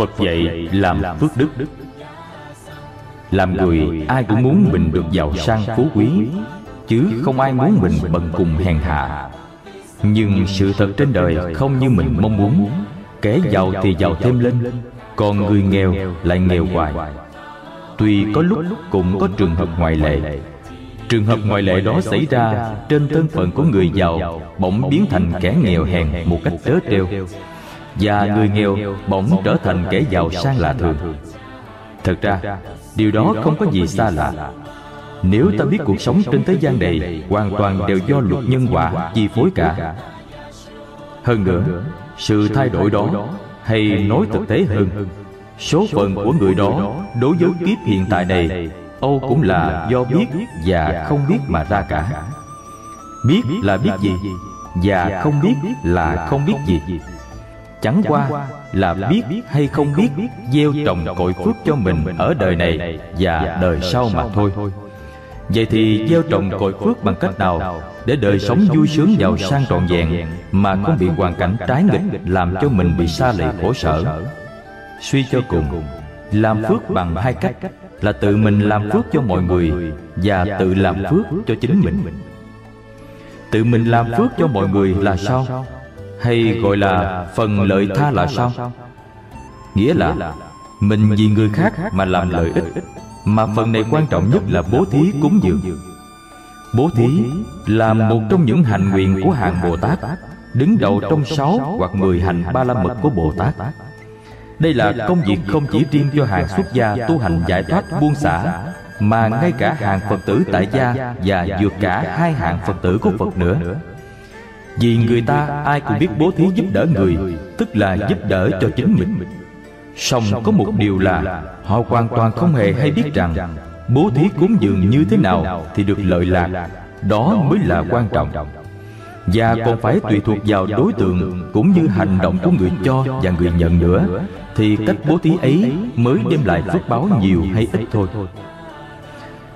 Phật dạy làm phước đức. Làm người ai cũng muốn mình được giàu sang phú quý Chứ không ai muốn mình bần cùng hèn hạ. Nhưng sự thật trên đời không như mình mong muốn. Kẻ giàu thì giàu thêm lên Còn người nghèo lại nghèo hoài. Tuy có lúc cũng có trường hợp ngoại lệ. Trường hợp ngoại lệ đó xảy ra trên thân phận của người giàu bỗng biến thành kẻ nghèo hèn một cách trớ trêu và người nghèo bỗng trở thành kẻ giàu sang lạ thường. thật ra điều đó không có gì xa lạ. nếu ta biết cuộc sống trên thế gian này hoàn toàn đều do luật nhân quả chi phối cả. hơn nữa sự thay đổi đó hay nói thực tế hơn số phận của người đó đối với kiếp hiện tại này âu cũng là do biết và không biết mà ra cả. biết là biết gì và không biết là không biết gì chẳng qua là biết hay không biết gieo trồng cội phước cho mình ở đời này và đời sau mà thôi. vậy thì gieo trồng cội phước bằng cách nào? để đời sống vui sướng giàu sang trọn vẹn mà không bị hoàn cảnh trái nghịch làm cho mình bị xa lệ khổ sở. suy cho cùng làm phước bằng hai cách. là tự mình làm phước cho mọi người và tự làm phước cho chính mình. tự mình làm phước cho mọi người là sao hay gọi là phần lợi tha là sao? nghĩa là mình vì người khác mà làm lợi ích mà phần này quan trọng nhất là bố thí cúng dường. bố thí là một trong những hành nguyện của hạng bồ tát đứng đầu trong sáu hoặc mười hành ba la mật của bồ tát. Đây là công việc không chỉ riêng cho hàng xuất gia tu hành giải thoát buông xả mà ngay cả hàng phật tử tại gia và vượt cả hai hạng phật tử của phật nữa vì người ta ai cũng biết bố thí giúp đỡ người, tức là giúp đỡ cho chính mình. Song có một điều là, họ hoàn toàn không hề hay biết rằng, bố thí cúng dường như thế nào thì được lợi lạc. Đó mới là quan trọng. Và còn phải tùy thuộc vào đối tượng cũng như hành động của người cho và người nhận nữa, thì cách bố thí ấy mới đem lại phước báo nhiều hay ít thôi.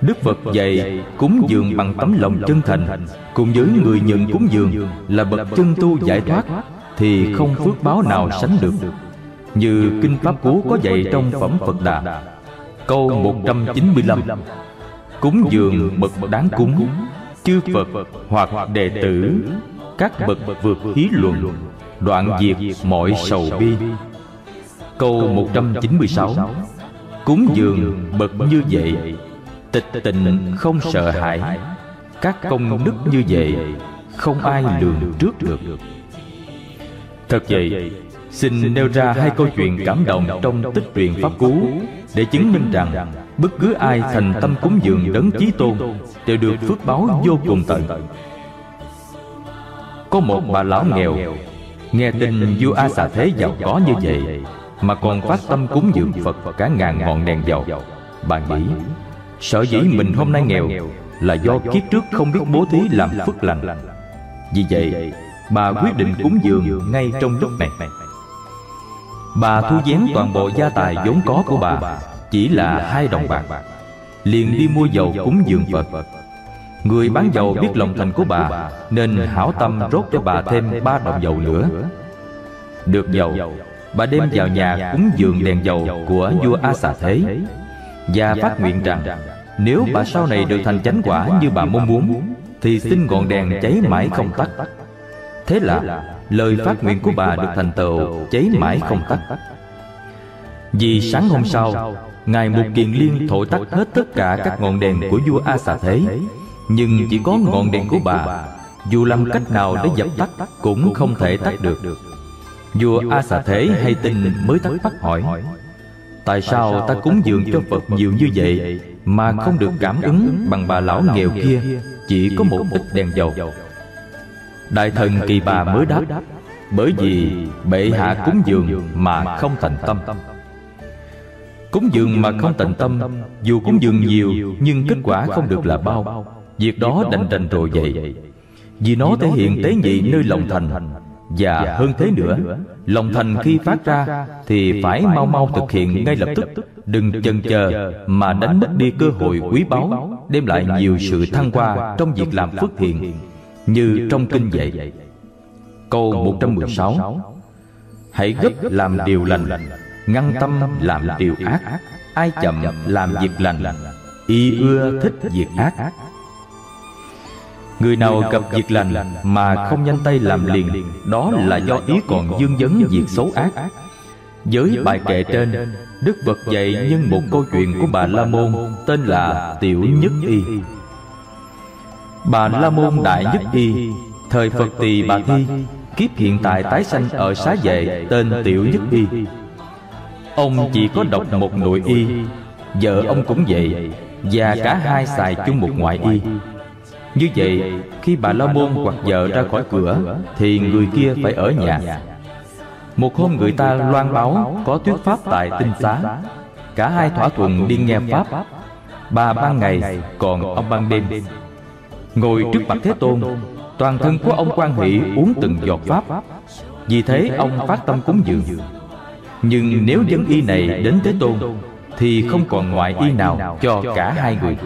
Đức Phật dạy cúng dường bằng tấm lòng chân thành. Cùng với người nhận cúng dường là bậc chân tu giải thoát Thì không phước báo nào sánh được. Như Kinh Pháp Cú có dạy trong Phẩm Phật Đà. Câu 195 Cúng dường bậc đáng cúng. Chư Phật hoặc đệ tử Các bậc vượt hí luận Đoạn diệt mọi sầu bi. Câu 196 Cúng dường bậc như vậy Tịch tịnh không sợ hãi. Các công đức như vậy Không ai lường trước được. Thật vậy, Xin nêu ra hai câu chuyện cảm động trong tích truyện Pháp Cú Để chứng minh rằng Bất cứ ai thành tâm cúng dường đấng chí tôn Đều được phước báo vô cùng tận. Có một bà lão nghèo, Nghe tin vua A xà thế giàu có như vậy Mà còn phát tâm cúng dường Phật cả ngàn ngọn đèn dầu. Bà nghĩ Sở dĩ mình hôm nay nghèo Là do kiếp trước không biết bố thí làm phước lành. Vì vậy Bà quyết định cúng dường ngay trong lúc này Bà thu vén toàn bộ gia tài vốn có của bà Chỉ là hai đồng bạc. Liền đi mua dầu cúng dường Phật. Người bán dầu biết lòng thành của bà Nên hảo tâm rốt cho bà thêm ba đồng dầu nữa. Được dầu Bà đem vào nhà cúng dường đèn dầu của vua A Xà Thế Và phát nguyện rằng Nếu bà sau này được thành chánh quả như bà mong muốn Thì xin ngọn đèn cháy mãi không tắt. Thế là lời phát nguyện của bà được thành tựu cháy mãi không tắt. vì sáng hôm sau ngài mục kiền liên thổi tắt hết tất cả các ngọn đèn của vua a xà thế. Nhưng chỉ có ngọn đèn của bà. dù làm cách nào để dập tắt cũng không thể tắt được. vua a xà thế hay tin mới thắc mắc hỏi tại sao ta cúng dường cho phật nhiều như vậy mà không được cảm ứng bằng bà lão nghèo kia chỉ có một ít đèn dầu. Đại thần kỳ bà mới đáp Bởi vì bệ hạ cúng dường mà không thành tâm. Cúng dường mà không tận tâm Dù cúng dường nhiều Nhưng kết quả không được là bao. Việc đó đành đành rồi vậy Vì nó thể hiện tế nhị nơi lòng thành Và hơn thế nữa Lòng thành khi phát ra Thì phải mau mau thực hiện ngay lập tức. Đừng chần chờ Mà đánh mất đi cơ hội quý báu Đem lại nhiều sự thăng hoa Trong việc làm phước thiện như trong kinh dạy Câu 116 Hãy gấp làm điều lành Ngăn tâm làm điều ác. Ai chậm làm việc lành Y ưa thích việc ác Người nào gặp việc lành Mà không nhanh tay làm liền Đó là do ý còn dương vấn việc xấu ác. Với bài kệ trên Đức Phật dạy nhân một câu chuyện của bà La Môn Tên là Tiểu Nhất Y. Bà La Môn Đại Nhất Y Thời Phật Tỳ Bà Thi Kiếp hiện tại tái sanh ở xá vệ Tên Tiểu Nhất Y. Ông chỉ có độc một nội y Vợ ông cũng vậy Và cả hai xài chung một ngoại y như vậy, Khi bà La Môn hoặc vợ ra khỏi cửa, Thì người kia phải ở nhà. Một hôm người ta loan báo Có thuyết pháp tại tinh xá. Cả hai thỏa thuận đi nghe pháp. Bà ban ngày Còn ông ban đêm. Ngồi trước mặt Thế Tôn, Toàn thân của ông quan hỷ uống từng giọt pháp. Vì thế ông phát tâm cúng dường. Nhưng nếu dân y này đến Thế Tôn, Thì không còn ngoại y nào cho cả hai người.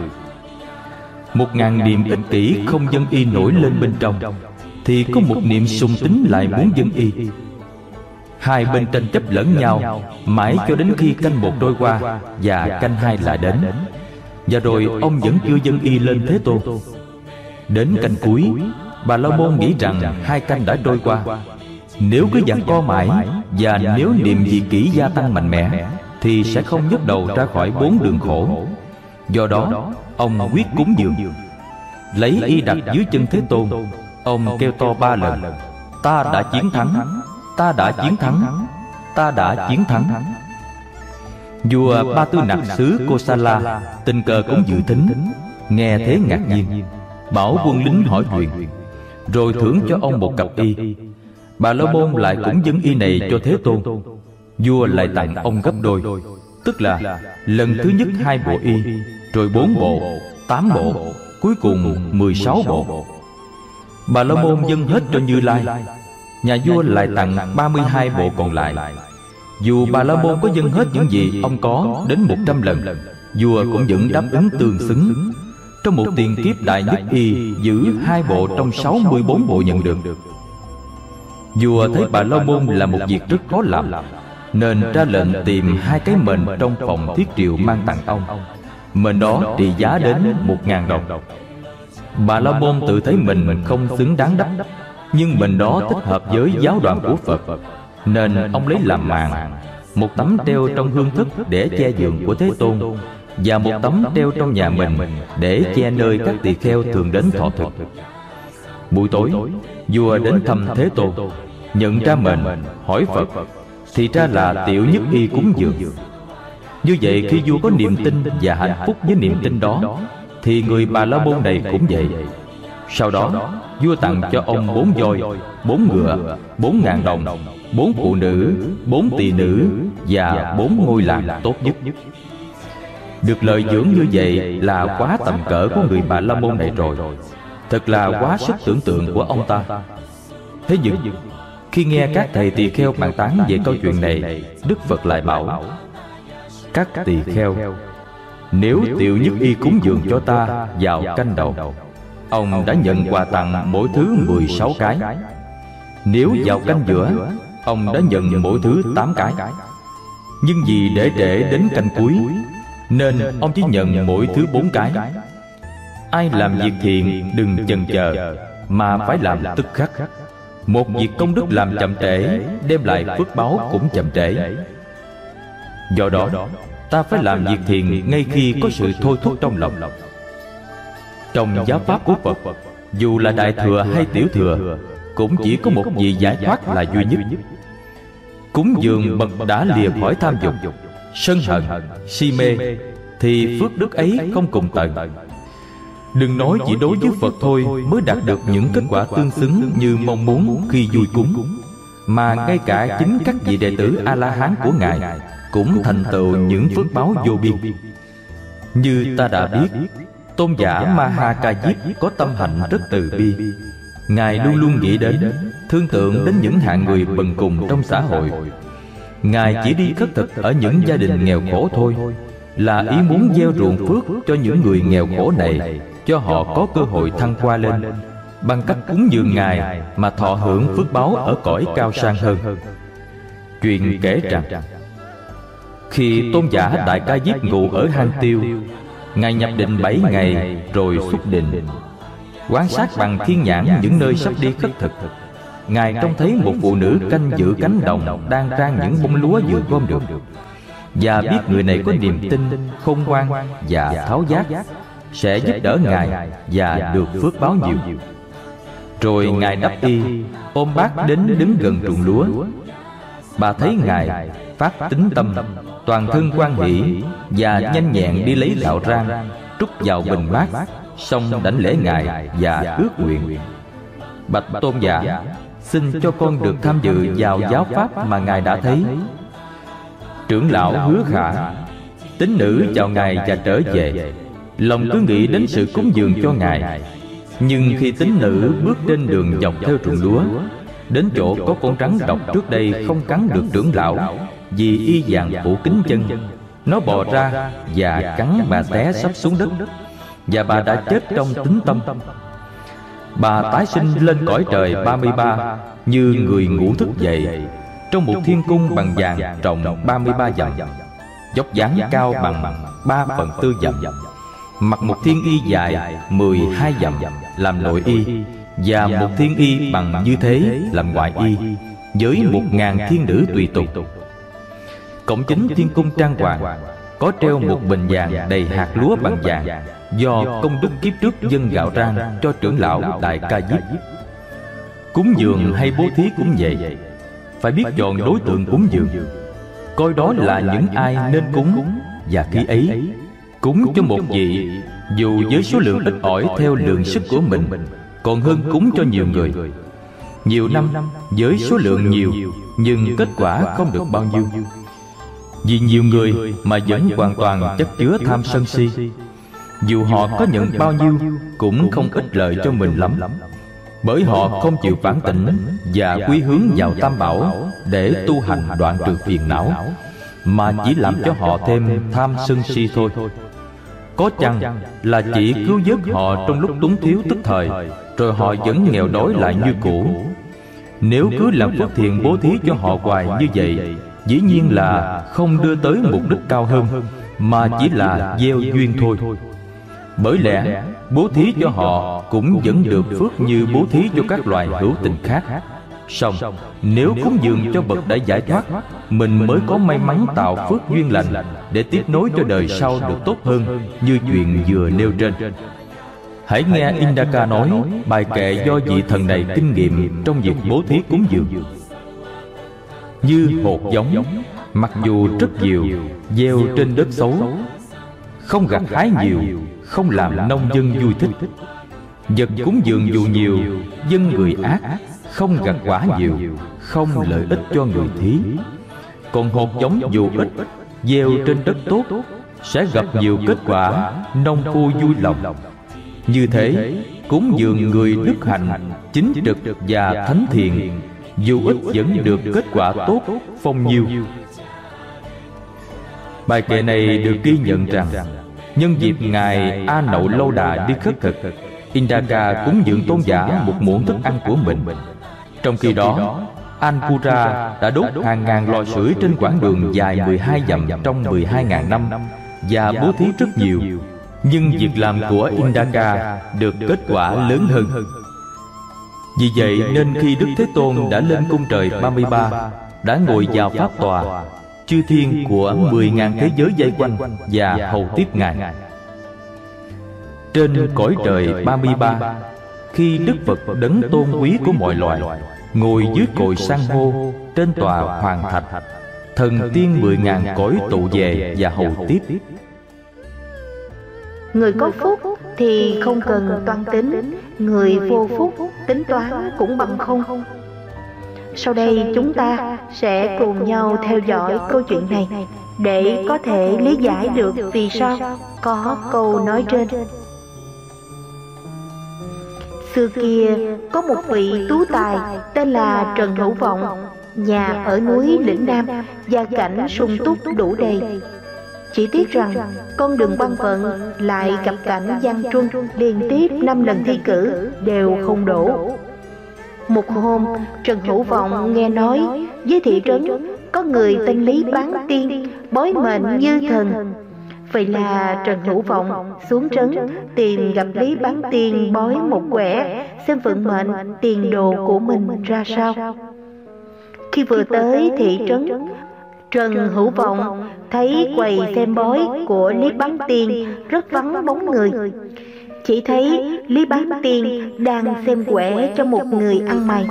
Một ngàn niệm ích kỷ không dân y nổi lên bên trong Thì có một niệm sung tính lại muốn dân y. Hai bên tranh chấp lẫn nhau Mãi cho đến khi canh một trôi qua Và canh hai lại đến. Và rồi ông vẫn chưa dân y lên Thế Tôn. Đến canh cuối Bà La Môn nghĩ rằng hai canh đã trôi qua. Nếu cứ dặn co mãi Và nếu niệm dị kỷ gia tăng mạnh mẽ Thì sẽ không nhấc đầu ra khỏi bốn đường khổ. Do đó Ông quyết cúng dường. Lấy y đặt dưới chân Thế Tôn. Ông kêu to ba lần. Ta đã chiến thắng. Ta đã chiến thắng. Ta đã chiến thắng. Vua Ba Tư Nặc xứ Kosala Tình cờ cũng dự tính. Nghe thế ngạc nhiên, Bảo quân lính hỏi chuyện. Rồi thưởng cho ông một cặp y. Bà La Môn lại cũng dâng y này cho Thế Tôn. Vua lại tặng ông gấp đôi. Tức là lần thứ nhất hai bộ y. Rồi bốn bộ, tám bộ Cuối cùng mười sáu bộ. Bà La Môn dâng hết cho Như Lai. Nhà vua lại tặng 32 bộ còn lại. Dù Bà La Môn có dâng hết những gì ông có đến 100 lần Vua cũng vẫn đáp ứng tương xứng. Trong một tiền kiếp đại nhất y Giữ hai bộ trong 64 bộ nhận được. Vua thấy Bà La Môn là một việc rất khó làm Nên ra lệnh tìm hai cái mền trong phòng thiết triệu mang tặng ông Mền đó trị giá đến một ngàn đồng. Bà La Môn tự thấy mình không xứng đáng đắp. nhưng mình đó thích hợp với giáo đoàn của Phật. Nên ông lấy làm màn Một tấm treo trong hương thức để che giường của Thế Tôn Và một tấm treo trong nhà mình Để che nơi các tỳ kheo thường đến thọ thực. Buổi tối Vua đến thăm Thế Tôn Nhận ra mình hỏi Phật. Thì ra là tiểu nhất y cúng dường Như vậy khi vua có niềm tin Và hạnh phúc với niềm tin đó Thì người Bà La Môn này cũng vậy Sau đó Vua tặng cho ông bốn voi, bốn ngựa, bốn ngàn đồng, bốn phụ nữ, bốn tỳ nữ và bốn ngôi làng tốt nhất. Được lợi dưỡng như vậy là quá tầm cỡ của người Bà La Môn này rồi. Thật là quá sức tưởng tượng của ông ta. Thế nhưng, khi nghe các thầy tỳ kheo bàn tán về câu chuyện này, Đức Phật lại bảo Các tỳ kheo, nếu tiểu nhất y cúng dường cho ta vào canh đầu. Ông đã nhận quà tặng mỗi thứ 16 cái. Nếu vào canh giữa Ông đã nhận mỗi thứ 8 cái. Nhưng vì để để đến canh cuối Nên ông chỉ nhận mỗi thứ 4 cái. Ai làm việc thiện đừng chần chờ Mà phải làm tức khắc. Một việc công đức làm chậm trễ Đem lại phước báo cũng chậm trễ Do đó Ta phải làm việc thiện ngay khi có sự thôi thúc trong lòng. trong giáo pháp của Phật Dù là Đại Thừa hay Tiểu Thừa Cũng chỉ có một vị giải thoát là duy nhất. Cúng dường bậc đã lìa khỏi tham dục. Sân hận, si mê Thì phước đức ấy không cùng tận. Đừng nói chỉ đối với Phật thôi Mới đạt được những kết quả tương xứng Như mong muốn khi vui cúng Mà ngay cả chính các vị đệ tử A-la-hán của Ngài Cũng thành tựu những phước báo vô biên. Như ta đã biết Tôn giả Mahakajip có tâm hạnh rất từ bi. Ngài luôn luôn nghĩ đến Thương tượng đến những hạng người bần cùng trong xã hội. Ngài chỉ đi khất thực ở những gia đình nghèo khổ thôi Là ý muốn gieo ruộng phước cho những người nghèo khổ này Cho họ có cơ hội thăng qua lên Bằng cách cúng dường Ngài Mà thọ hưởng phước báo ở cõi cao sang hơn. Chuyện kể rằng Khi tôn giả Đại Ca Diếp ngủ ở hang tiêu Ngài nhập định bảy ngày rồi xuất định. Quan sát bằng thiên nhãn những nơi sắp đi khất thực. Ngài trông thấy một phụ nữ canh giữ cánh đồng Đang trang những bông lúa vừa gom được. Và biết người này có niềm tin, khôn ngoan và tháo giác Sẽ giúp đỡ Ngài và được phước báo nhiều Rồi Ngài đắp y Ôm bát đến đứng gần ruộng lúa. Bà thấy Ngài phát tính tâm Toàn thân quan hỷ Và nhanh nhẹn đi lấy gạo rang Trút vào bình bát Xong đảnh lễ Ngài và ước nguyện Bạch tôn giả Xin cho con được tham dự vào giáo pháp mà Ngài đã thấy. Trưởng lão hứa khả Tính nữ chào Ngài và trở về. Lòng cứ nghĩ đến sự cúng dường cho Ngài nhưng khi tín nữ bước trên đường dọc theo ruộng lúa, Đến chỗ có con rắn độc trước đây không cắn được trưởng lão, Vì y vàng phủ kính chân, Nó bò ra và cắn bà té sắp xuống đất, Và bà đã chết trong tính tâm. Bà tái sinh lên cõi trời 33 Như người ngủ thức dậy, Trong một thiên cung bằng vàng rộng 33 dặm Dốc dáng cao bằng 3 phần tư dặm Mặc một thiên y dài 12 dặm, Làm nội y, Và một thiên y bằng như thế, Làm ngoại y, Với một ngàn thiên nữ tùy tục. Cổng chính thiên cung trang hoàng Có treo một bình vàng đầy hạt lúa bằng vàng Do công đức kiếp trước dân gạo rang Cho trưởng lão Đại Ca Diếp. Cúng dường hay bố thí cũng vậy. Phải biết chọn đối tượng cúng dường. Coi đó là những ai nên cúng Và khi ấy Cúng cho một vị Dù với số lượng ít ỏi theo lượng sức của mình Còn hơn cúng cho nhiều người. Nhiều năm với số lượng nhiều Nhưng kết quả không được bao nhiêu. Vì nhiều người mà vẫn hoàn toàn chất chứa tham sân si. Dù họ có nhận bao nhiêu Cũng không ích lợi cho mình lắm. Bởi họ không chịu phản tỉnh Và quy hướng vào tam bảo Để tu hành đoạn trừ phiền não Mà chỉ làm cho họ thêm tham sân si thôi có chăng là chỉ cứu vớt họ trong lúc túng thiếu tức thời Rồi họ vẫn nghèo đói lại như cũ. Nếu cứ làm phước thiện bố thí cho họ hoài như vậy Dĩ nhiên là không đưa tới mục đích cao hơn Mà chỉ là gieo duyên thôi. Bởi lẽ bố thí cho họ cũng vẫn được phước như bố thí cho các loài hữu tình khác Xong, Nếu cúng dường cho bậc đã giải thoát, Mình mới có may mắn tạo phước duyên lành Để tiếp nối cho đời sau được tốt hơn Như chuyện vừa nêu trên. Hãy nghe Indaka nói Bài kệ do vị thần này kinh nghiệm Trong việc bố thí cúng dường. Như hột giống, Mặc dù rất nhiều, Gieo trên đất xấu, Không gặt hái nhiều, Không làm nông dân vui thích. Vật cúng dường dù nhiều, Dân người ác không gặt quả nhiều không lợi ích cho người thí. còn hột giống dù ít gieo trên đất tốt sẽ gặp nhiều kết quả nông phu vui lòng. như thế cúng dường người đức hạnh chính trực và thánh thiện. dù ít vẫn được kết quả tốt phong nhiêu bài kệ này được ghi nhận rằng nhân dịp ngài a nậu lâu đà đi khất thực indaka cúng dường tôn giả một muỗng thức ăn của mình trong khi đó Anpura đã đốt hàng ngàn lò sưởi trên quãng đường dài 12 dặm trong 12.000 năm và bố thí rất nhiều. Nhưng việc làm của Indaka được kết quả lớn hơn. Vì vậy nên khi Đức Thế Tôn đã lên cung trời 33 đã ngồi vào pháp tòa chư thiên của 10.000 thế giới dây quanh và hầu tiếp Ngài. Trên cõi trời 33 khi Đức Phật đấng tôn quý của mọi loài Ngồi dưới cội san hô Trên tòa hoàng thạch Thần tiên mười ngàn cõi tụ về và hầu tiếp. Người có phúc thì không cần toan tính Người vô phúc tính toán cũng bằng không. Sau đây chúng ta sẽ cùng nhau theo dõi câu chuyện này Để có thể lý giải được vì sao có câu nói trên Xưa kia có một vị tú tài tên là Trần Hữu Vọng Nhà ở núi Lĩnh Nam Gia cảnh sung túc đủ đầy. Chỉ tiếc rằng con đường quan vận lại gặp cảnh gian truân Liên tiếp năm lần thi cử đều không đổ. Một hôm Trần Hữu Vọng nghe nói Với thị trấn có người tên Lý Bán Tiên, bói mệnh như thần. Vậy là Trần Hữu Vọng xuống trấn tìm gặp Lý Bán Tiên bói một quẻ, xem vận mệnh tiền đồ của mình ra sao. Khi vừa tới thị trấn, Trần Hữu Vọng thấy quầy xem bói của Lý Bán Tiên rất vắng bóng người. Chỉ thấy Lý Bán Tiên đang xem quẻ cho một người ăn mày.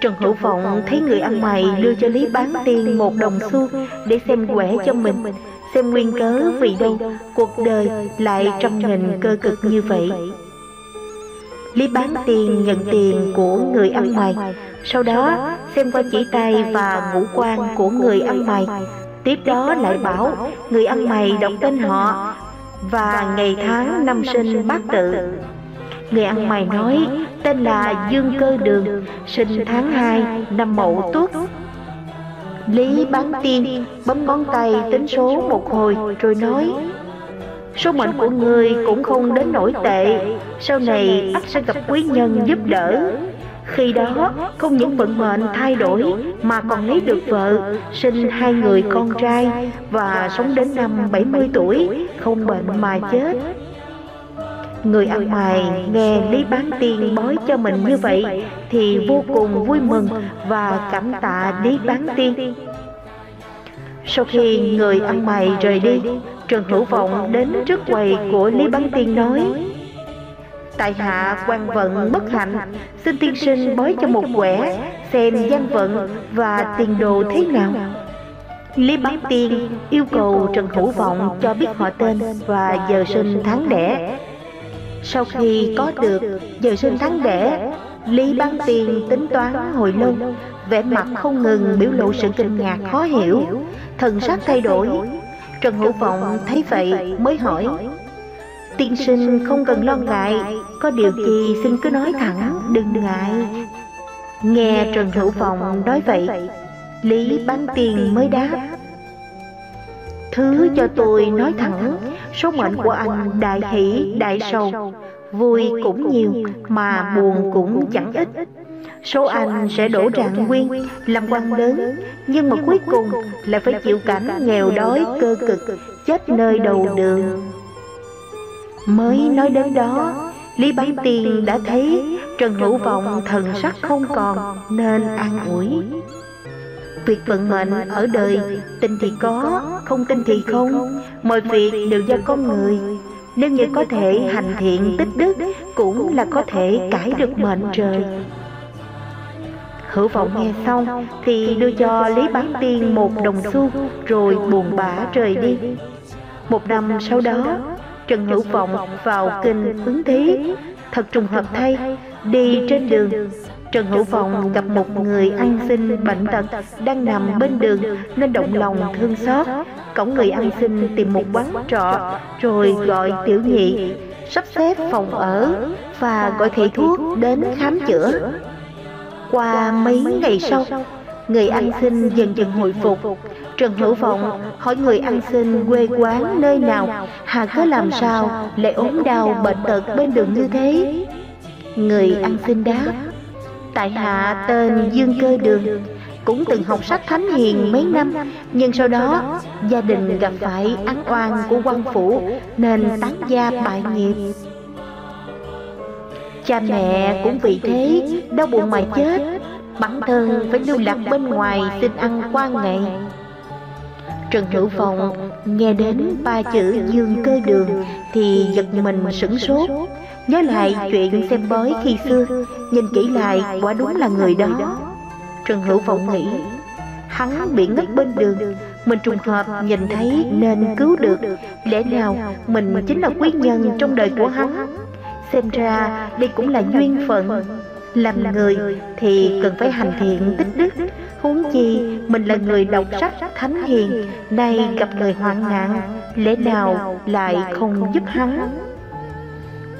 Trần Hữu Vọng thấy người ăn mày đưa cho Lý Bán Tiên một đồng xu để xem quẻ cho mình, xem nguyên cớ vì đâu cuộc đời lại trăm nghìn cơ cực như vậy. Lý Bán Tiên nhận tiền của người ăn mày, sau đó xem qua chỉ tay và ngũ quan của người ăn mày. Tiếp đó lại bảo người ăn mày đọc tên họ và ngày tháng năm sinh bát tự. Người ăn mày nói tên là Dương Cơ Đường, sinh tháng 2 năm Mậu Tuất. Lý Bán Tiên bấm ngón tay tính số một hồi rồi nói, Số mệnh của người cũng không đến nổi tệ, Sau này ắt sẽ gặp quý nhân giúp đỡ. Khi đó, không những vận mệnh thay đổi Mà còn lấy được vợ, Sinh hai người con trai Và sống đến năm 70 tuổi, Không bệnh mà chết. Người ăn mày, nghe Lý Bán Tiên bói cho mình như vậy Thì vô cùng vui mừng và cảm tạ Lý Bán Tiên. Sau khi người ăn mày rời đi, Trần Hữu Vọng đến trước quầy của Lý Bán Tiên nói, Tại hạ quan vận bất hạnh, Xin tiên sinh bói cho một quẻ, Xem gian vận và tiền đồ thế nào. Lý Bán Tiên yêu cầu Trần Hữu Vọng cho biết họ tên và giờ sinh tháng đẻ sau khi có được giờ sinh tháng đẻ, Lý Bán Tiên tính toán hồi lâu, vẻ mặt không ngừng biểu lộ sự kinh ngạc khó hiểu, thần sắc thay đổi. Trần Hữu Vọng thấy vậy mới hỏi, Tiên sinh không cần lo ngại, có điều gì xin cứ nói thẳng, đừng ngại. Nghe Trần Hữu Vọng nói vậy, Lý Bán Tiên mới đáp, Thứ cho tôi nói thẳng, số mệnh của anh đại hỷ, đại sầu, vui cũng nhiều mà buồn cũng chẳng ít. Số anh sẽ đổ trạng nguyên, làm quan lớn, nhưng mà cuối cùng lại phải chịu cảnh nghèo đói cơ cực, chết nơi đầu đường. Mới nói đến đó, Lý Bán Tiên đã thấy Trần Hữu Vọng thần sắc không còn nên an ủi. Việc vận mệnh ở đời Tin thì có, không tin thì không. Mọi việc đều do con người. Nếu như có thể hành thiện tích đức Cũng là có thể cải được mệnh trời. Hữu vọng nghe xong Thì đưa cho Lý Bán Tiên một đồng xu Rồi buồn bã rời đi. Một năm sau đó Trần Hữu Vọng vào kinh ứng thí Thật trùng hợp thay Đi trên đường. Trần Hữu Vọng gặp một người ăn xin bệnh tật đang nằm bên đường nên động lòng thương xót. Cổng người ăn xin tìm một quán trọ rồi gọi tiểu nhị sắp xếp phòng ở và gọi thầy thuốc đến khám chữa. Qua mấy ngày sau, người ăn xin dần dần hồi phục. Trần Hữu Vọng hỏi người ăn xin quê quán nơi nào, hà cớ làm sao lại ốm đau bệnh tật bên đường như thế. Người ăn xin đáp Tại hạ tên Dương Cơ Đường. Cũng từng học sách thánh hiền mấy năm, Nhưng sau đó gia đình gặp phải án oan của quan phủ Nên tán gia bại nghiệp. Cha mẹ cũng vì thế đau buồn mà chết, Bản thân phải lưu lạc bên ngoài xin ăn qua ngày. Trần Hữu Phòng nghe đến ba chữ dương cơ đường thì giật mình sửng sốt. Nhớ lại chuyện xem bói khi xưa Nhìn kỹ lại quả đúng là người đó. Trần Hữu Vọng nghĩ Hắn bị ngất bên đường. Mình trùng hợp nhìn thấy nên cứu được. Lẽ nào mình chính là quý nhân trong đời của hắn? Xem ra đây cũng là duyên phận. Làm người thì cần phải hành thiện tích đức. Huống chi mình là người đọc sách thánh hiền Nay gặp người hoạn nạn Lẽ nào lại không giúp hắn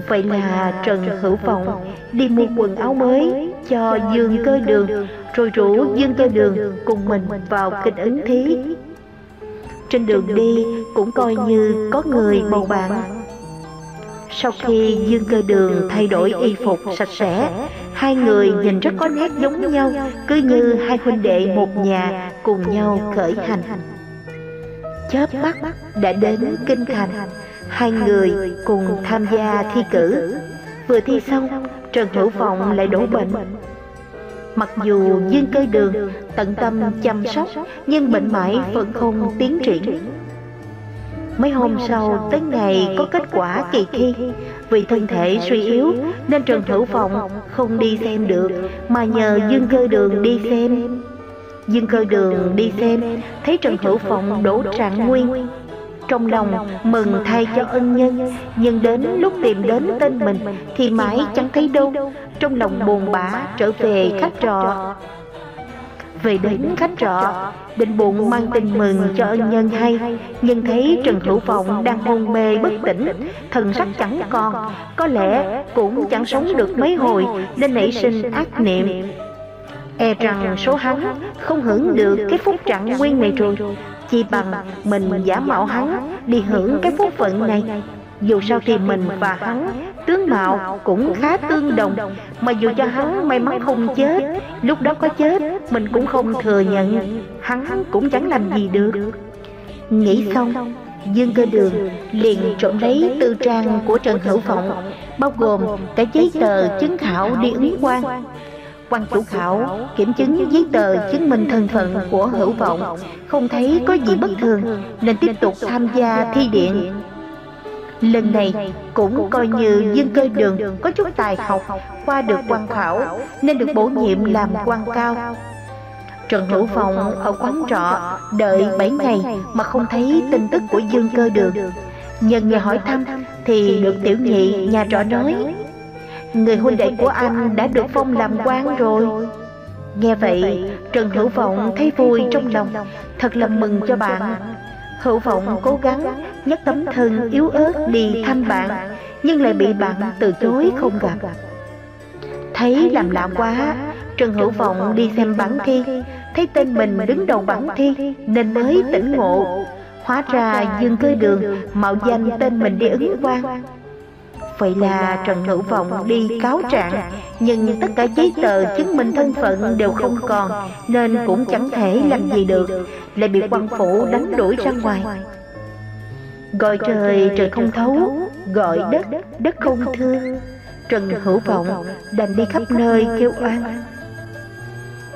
Vậy là Trần Hữu Vọng đi mua quần áo mới cho Dương Cơ Đường, rồi rủ Dương Cơ Đường cùng mình vào kinh ứng thí. Trên đường đi cũng coi như có người bầu bạn. Sau khi Dương Cơ Đường thay đổi y phục sạch sẽ, hai người nhìn rất có nét giống nhau, cứ như hai huynh đệ một nhà cùng nhau khởi hành. chớp mắt đã đến kinh thành hai người cùng tham gia thi cử. vừa thi xong trần hữu vọng lại đổ bệnh. mặc dù dương cơ đường tận tâm chăm sóc nhưng bệnh mãi vẫn không tiến triển. mấy hôm sau tới ngày có kết quả kỳ thi. vì thân thể suy yếu nên trần hữu vọng không đi xem được mà nhờ dương cơ đường đi xem. dương cơ đường đi xem thấy trần hữu vọng đổ trạng nguyên trong lòng mừng thay cho ân nhân, nhưng đến lúc tìm đến tên mình thì mãi chẳng thấy đâu. Trong lòng buồn bã trở về khách trọ. Về đến khách trọ, định bụng mang tin mừng cho ân nhân hay, nhưng thấy trần hữu vọng đang hôn mê bất tỉnh, thần sắc chẳng còn. Có lẽ cũng chẳng sống được mấy hồi nên nảy sinh ác niệm. E rằng số hắn không hưởng được cái phúc trạng nguyên này rồi chi bằng mình giả mạo hắn, đi hưởng cái phúc phận này. Dù sao thì mình và hắn, tướng mạo cũng khá tương đồng. Mà dù cho hắn may mắn không chết, lúc đó có chết, mình cũng không thừa nhận hắn cũng chẳng làm gì được. Nghĩ xong, Dương cơ đường liền trộm lấy tư trang của Trần Hữu Phộng Bao gồm cả giấy tờ chứng khảo đi ứng quan quan chủ khảo kiểm chứng giấy tờ chứng minh thân phận của hữu vọng. không thấy có gì bất thường nên tiếp tục tham gia thi điện lần này cũng coi như dương cơ đường có chút tài học qua được quan khảo nên được bổ nhiệm làm quan cao. Trần Hữu Phong ở quán trọ đợi 7 ngày mà không thấy tin tức của Dương Cơ Đường. Nhân nghe hỏi thăm thì được tiểu nhị nhà trọ nói Người huynh đệ của anh đã được phong làm quan rồi. Nghe vậy Trần Hữu Vọng thấy vui trong lòng Thật là mừng cho bạn. Hữu Vọng cố gắng nhấc tấm thân yếu ớt đi thăm bạn Nhưng lại bị bạn từ chối không gặp. Thấy làm lạ quá Trần Hữu Vọng đi xem bản thi. Thấy tên mình đứng đầu bản thi Nên mới tỉnh ngộ. Hóa ra Dương Cơ Đường Mạo danh tên mình đi ứng quan Vậy là Trần Hữu Vọng đi cáo trạng. Nhưng tất cả giấy tờ chứng minh thân phận đều không còn Nên cũng chẳng thể làm gì được Lại bị quan phủ đánh đuổi ra ngoài. Gọi trời trời không thấu Gọi đất đất không thương. Trần Hữu Vọng đành đi khắp nơi kêu oan.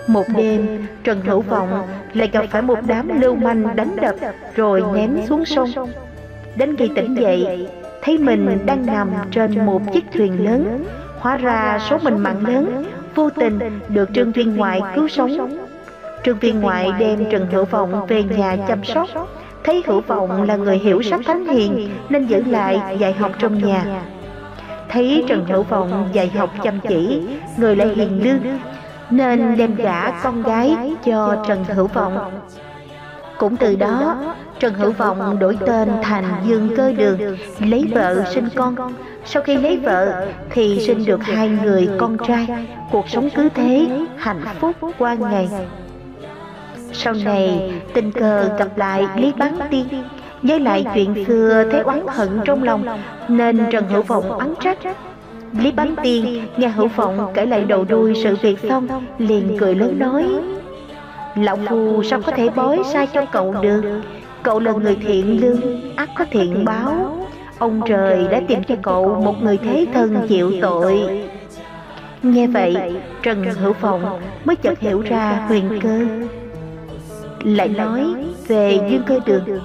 Một đêm, Trần Hữu Vọng lại gặp phải một đám lưu manh đánh đập rồi ném xuống sông. Đến khi tỉnh dậy, thấy mình đang nằm trên một chiếc thuyền lớn. hóa ra số mình mạng lớn vô tình được trương viên ngoại cứu sống. trương viên ngoại đem trần hữu vọng về nhà chăm sóc. thấy hữu vọng là người hiểu sắc thánh hiền nên giữ lại dạy học trong nhà. thấy trần hữu vọng dạy học chăm chỉ người lại hiền lương nên đem gả con gái cho trần hữu vọng. Cũng từ đó Trần Hữu Vọng đổi tên thành Dương Cơ Đường, lấy vợ sinh con. Sau khi lấy vợ thì sinh được hai người con trai, cuộc sống cứ thế, hạnh phúc qua ngày. Sau này, tình cờ gặp lại Lý Bán Tiên, nhớ lại chuyện xưa thấy oán hận trong lòng, nên Trần Hữu Vọng oán trách. Lý Bán Tiên nghe Hữu Vọng kể lại đầu đuôi sự việc xong, liền cười lớn nói, Lão Phu sao có thể bói sai cho cậu được Cậu là người thiện lương, ắt có thiện báo. Ông trời đã tìm cho cậu một người thế thân chịu tội. Nghe vậy, Trần Hữu Phong mới chợt hiểu ra huyền cơ. Lại nói về Dương Cơ Đường.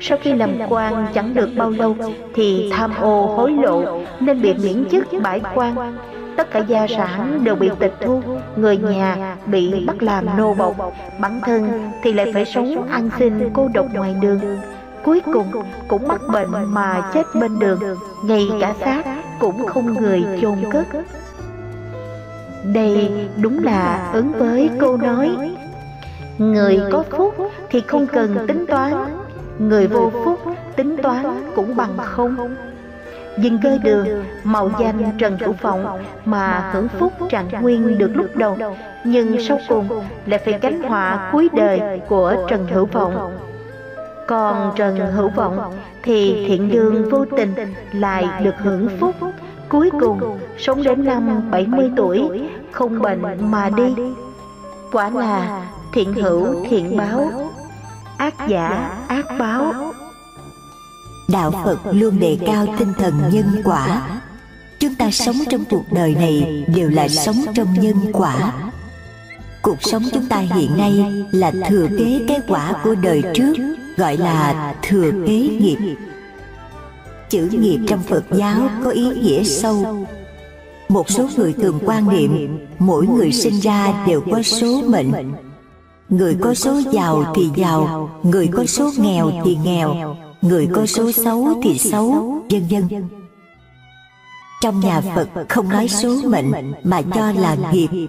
Sau khi làm quan chẳng được bao lâu Thì tham ô hối lộ nên bị miễn chức bãi quan tất cả gia sản đều bị tịch thu, người nhà bị bắt làm nô bộc. Bản thân thì lại phải sống ăn xin cô độc ngoài đường. Cuối cùng cũng mắc bệnh mà chết bên đường. Ngay cả xác cũng không người chôn cất. Đây đúng là ứng với câu nói, người có phúc thì không cần tính toán. Người vô phúc tính toán cũng bằng không dừng cơ đường mạo danh trần thủ phộng mà hưởng phúc trạng nguyên được lúc đầu. nhưng sau cùng lại phải gánh họa cuối đời của trần hữu vọng còn trần hữu vọng thì thiện đường vô tình lại được hưởng phúc. cuối cùng sống đến năm 70 tuổi không bệnh mà đi. quả là thiện hữu thiện báo ác giả ác báo đạo phật luôn đề cao tinh thần nhân quả. Chúng ta sống trong cuộc đời này đều là sống trong nhân quả. Cuộc sống chúng ta hiện nay là thừa kế cái quả của đời trước, gọi là thừa kế nghiệp. Chữ nghiệp trong phật giáo có ý nghĩa sâu. Một số người thường quan niệm, mỗi người sinh ra đều có số mệnh. Người có số giàu thì giàu, người có số nghèo thì nghèo người có số xấu thì xấu. vân vân trong nhà phật không nói số mệnh mà cho là nghiệp.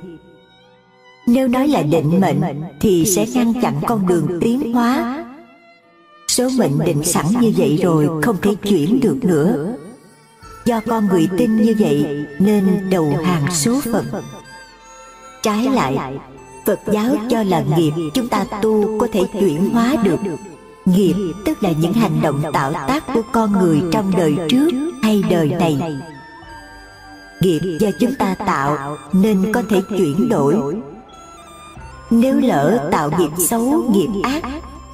nếu nói là định mệnh thì sẽ ngăn chặn con đường tiến hóa. số mệnh định sẵn như vậy rồi không thể chuyển được nữa. do con người tin như vậy nên đầu hàng số phận trái lại phật giáo cho là nghiệp chúng ta tu có thể chuyển hóa được nghiệp tức là những hành động tạo tác của con người trong đời trước hay đời này. Nghiệp do chúng ta tạo nên có thể chuyển đổi. Nếu lỡ tạo nghiệp xấu, nghiệp ác,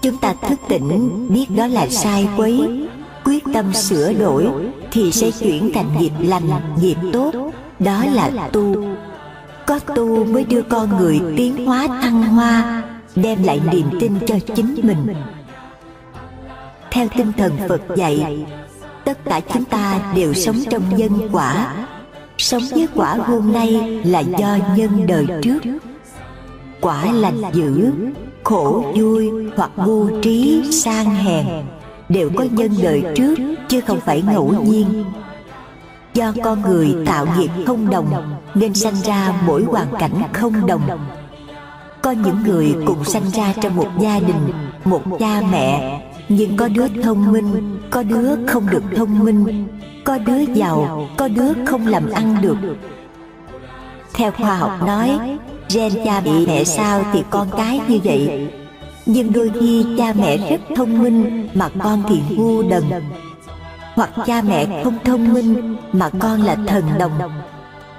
chúng ta thức tỉnh, biết đó là sai quấy, quyết tâm sửa đổi thì sẽ chuyển thành nghiệp lành, nghiệp tốt, đó là tu. Có tu mới đưa con người tiến hóa thăng hoa, đem lại niềm tin cho chính mình theo tinh thần phật dạy, tất cả chúng ta đều sống trong nhân quả. Sống với quả hôm nay là do nhân đời trước. Quả lành dữ, khổ vui hoặc ngu trí, sang hèn đều có nhân đời trước chứ không phải ngẫu nhiên. Do con người tạo nghiệp không đồng nên sanh ra mỗi hoàn cảnh không đồng. Có những người cùng sanh ra trong một gia đình, một cha mẹ nhưng có đứa thông minh, có đứa không được thông minh, có đứa giàu, có đứa không làm ăn được. Theo khoa học nói, gen cha bị mẹ sao thì con cái như vậy. Nhưng đôi khi cha mẹ rất thông minh mà con thì ngu đần. Hoặc cha mẹ không thông minh mà con là thần đồng.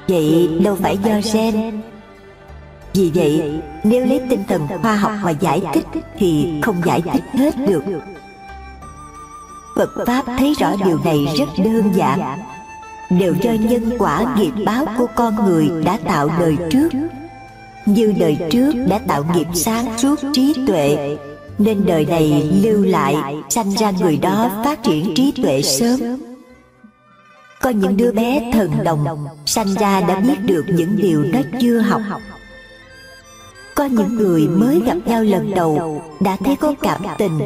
Vậy đâu phải do gen vì vậy nếu lấy tinh thần khoa học mà giải thích thì không giải thích hết được. Phật pháp thấy rõ điều này rất đơn giản. Đều do nhân quả nghiệp báo của con người đã tạo đời trước. Như đời trước đã tạo nghiệp sáng suốt trí tuệ, nên đời này lưu lại, sanh ra người đó phát triển trí tuệ sớm. Có những đứa bé thần đồng, sanh ra đã biết được những điều nó chưa học có những người mới gặp nhau lần đầu đã thấy có cảm tình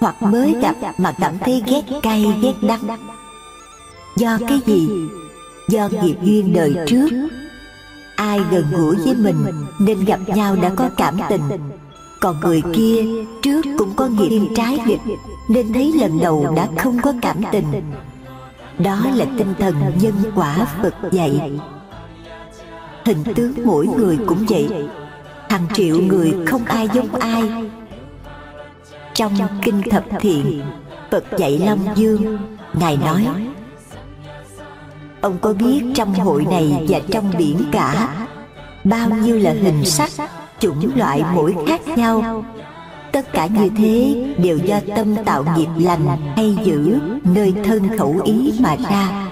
hoặc mới gặp mà cảm thấy ghét cay ghét đắng. do cái gì? do nghiệp duyên đời trước. ai gần gũi với mình nên gặp nhau đã có cảm tình. còn người kia trước cũng có nghiệp trái nghịch nên thấy lần đầu đã không có cảm tình. đó là tinh thần nhân quả phật dạy. hình tướng mỗi người cũng vậy hàng triệu người không ai giống ai. trong kinh thập thiện phật dạy long dương ngài nói ông có biết trong hội này và trong biển cả bao nhiêu là hình sắc chủng loại mỗi khác nhau? tất cả như thế đều do tâm tạo nghiệp lành hay dữ nơi thân khẩu ý mà ra.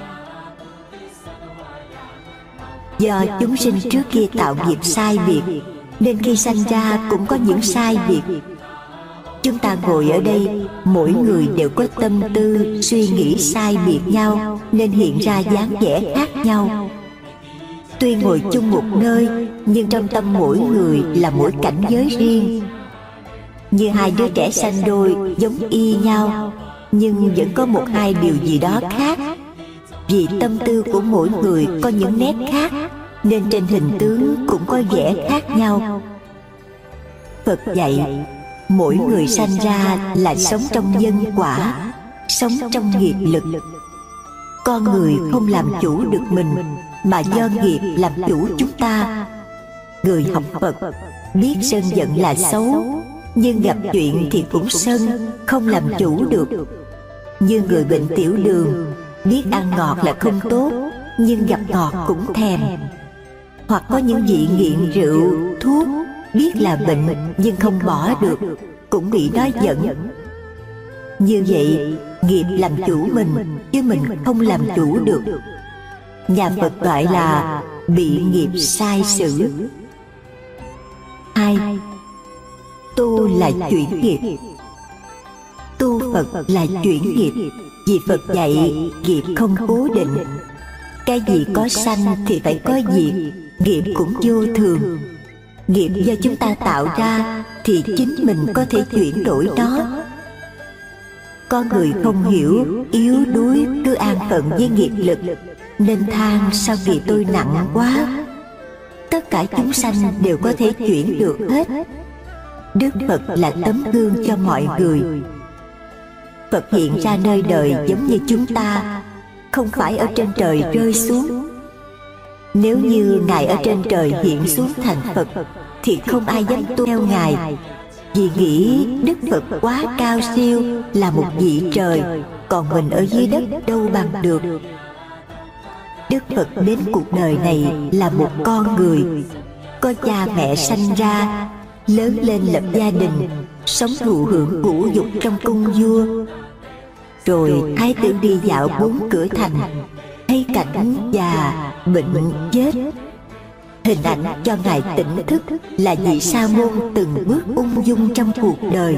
do chúng sinh trước kia tạo nghiệp sai biệt nên khi sanh ra cũng có những sai biệt. Chúng ta ngồi ở đây, mỗi người đều có tâm tư, suy nghĩ sai biệt nhau, nên hiện ra dáng vẻ khác nhau. Tuy ngồi chung một nơi, nhưng trong tâm mỗi người là mỗi cảnh giới riêng. Như hai đứa trẻ sanh đôi, giống y nhau, nhưng vẫn có một hai điều gì đó khác. Vì tâm tư của mỗi người có những nét khác nên trên hình tướng cũng có vẻ khác nhau. Phật dạy, mỗi người sanh ra là sống trong nhân quả, sống trong nghiệp lực. Con người không làm chủ được mình, mà do nghiệp làm chủ chúng ta. Người học phật biết sân giận là xấu, nhưng gặp chuyện thì cũng sân, không làm chủ được. Như người bệnh tiểu đường, biết ăn ngọt là không tốt, nhưng gặp ngọt cũng thèm hoặc có những vị nghiện rượu, thuốc, biết là bệnh nhưng không bỏ được, cũng bị nó dẫn như vậy, nghiệp làm chủ mình, chứ mình không làm chủ được. Nhà phật gọi là bị nghiệp sai sử hai tu là chuyển nghiệp. Tu phật là chuyển nghiệp. Vì phật dạy, nghiệp không cố định. Cái gì có sanh thì phải có diệt nghiệp cũng vô thường. nghiệp do chúng ta tạo ra thì chính mình có thể chuyển đổi nó. Con người không hiểu yếu đuối cứ an phận với nghiệp lực. nên than sao nghiệp tôi nặng quá? tất cả chúng sanh đều có thể chuyển được hết. đức phật là tấm gương cho mọi người. phật hiện ra nơi đời giống như chúng ta. không phải ở trên trời rơi xuống nếu như ngài ở trên trời hiện xuống thành phật thì không ai dám tu theo ngài. Vì nghĩ đức phật quá cao siêu là một vị trời còn mình ở dưới đất đâu bằng được. đức phật đến cuộc đời này là một con người. có cha mẹ sanh ra lớn lên lập gia đình sống thụ hưởng củ dục trong cung vua. rồi thái tử đi dạo bốn cửa thành. thấy cảnh già bệnh chết. Hình ảnh cho ngài tỉnh thức là vị sa môn từng bước ung dung trong cuộc đời.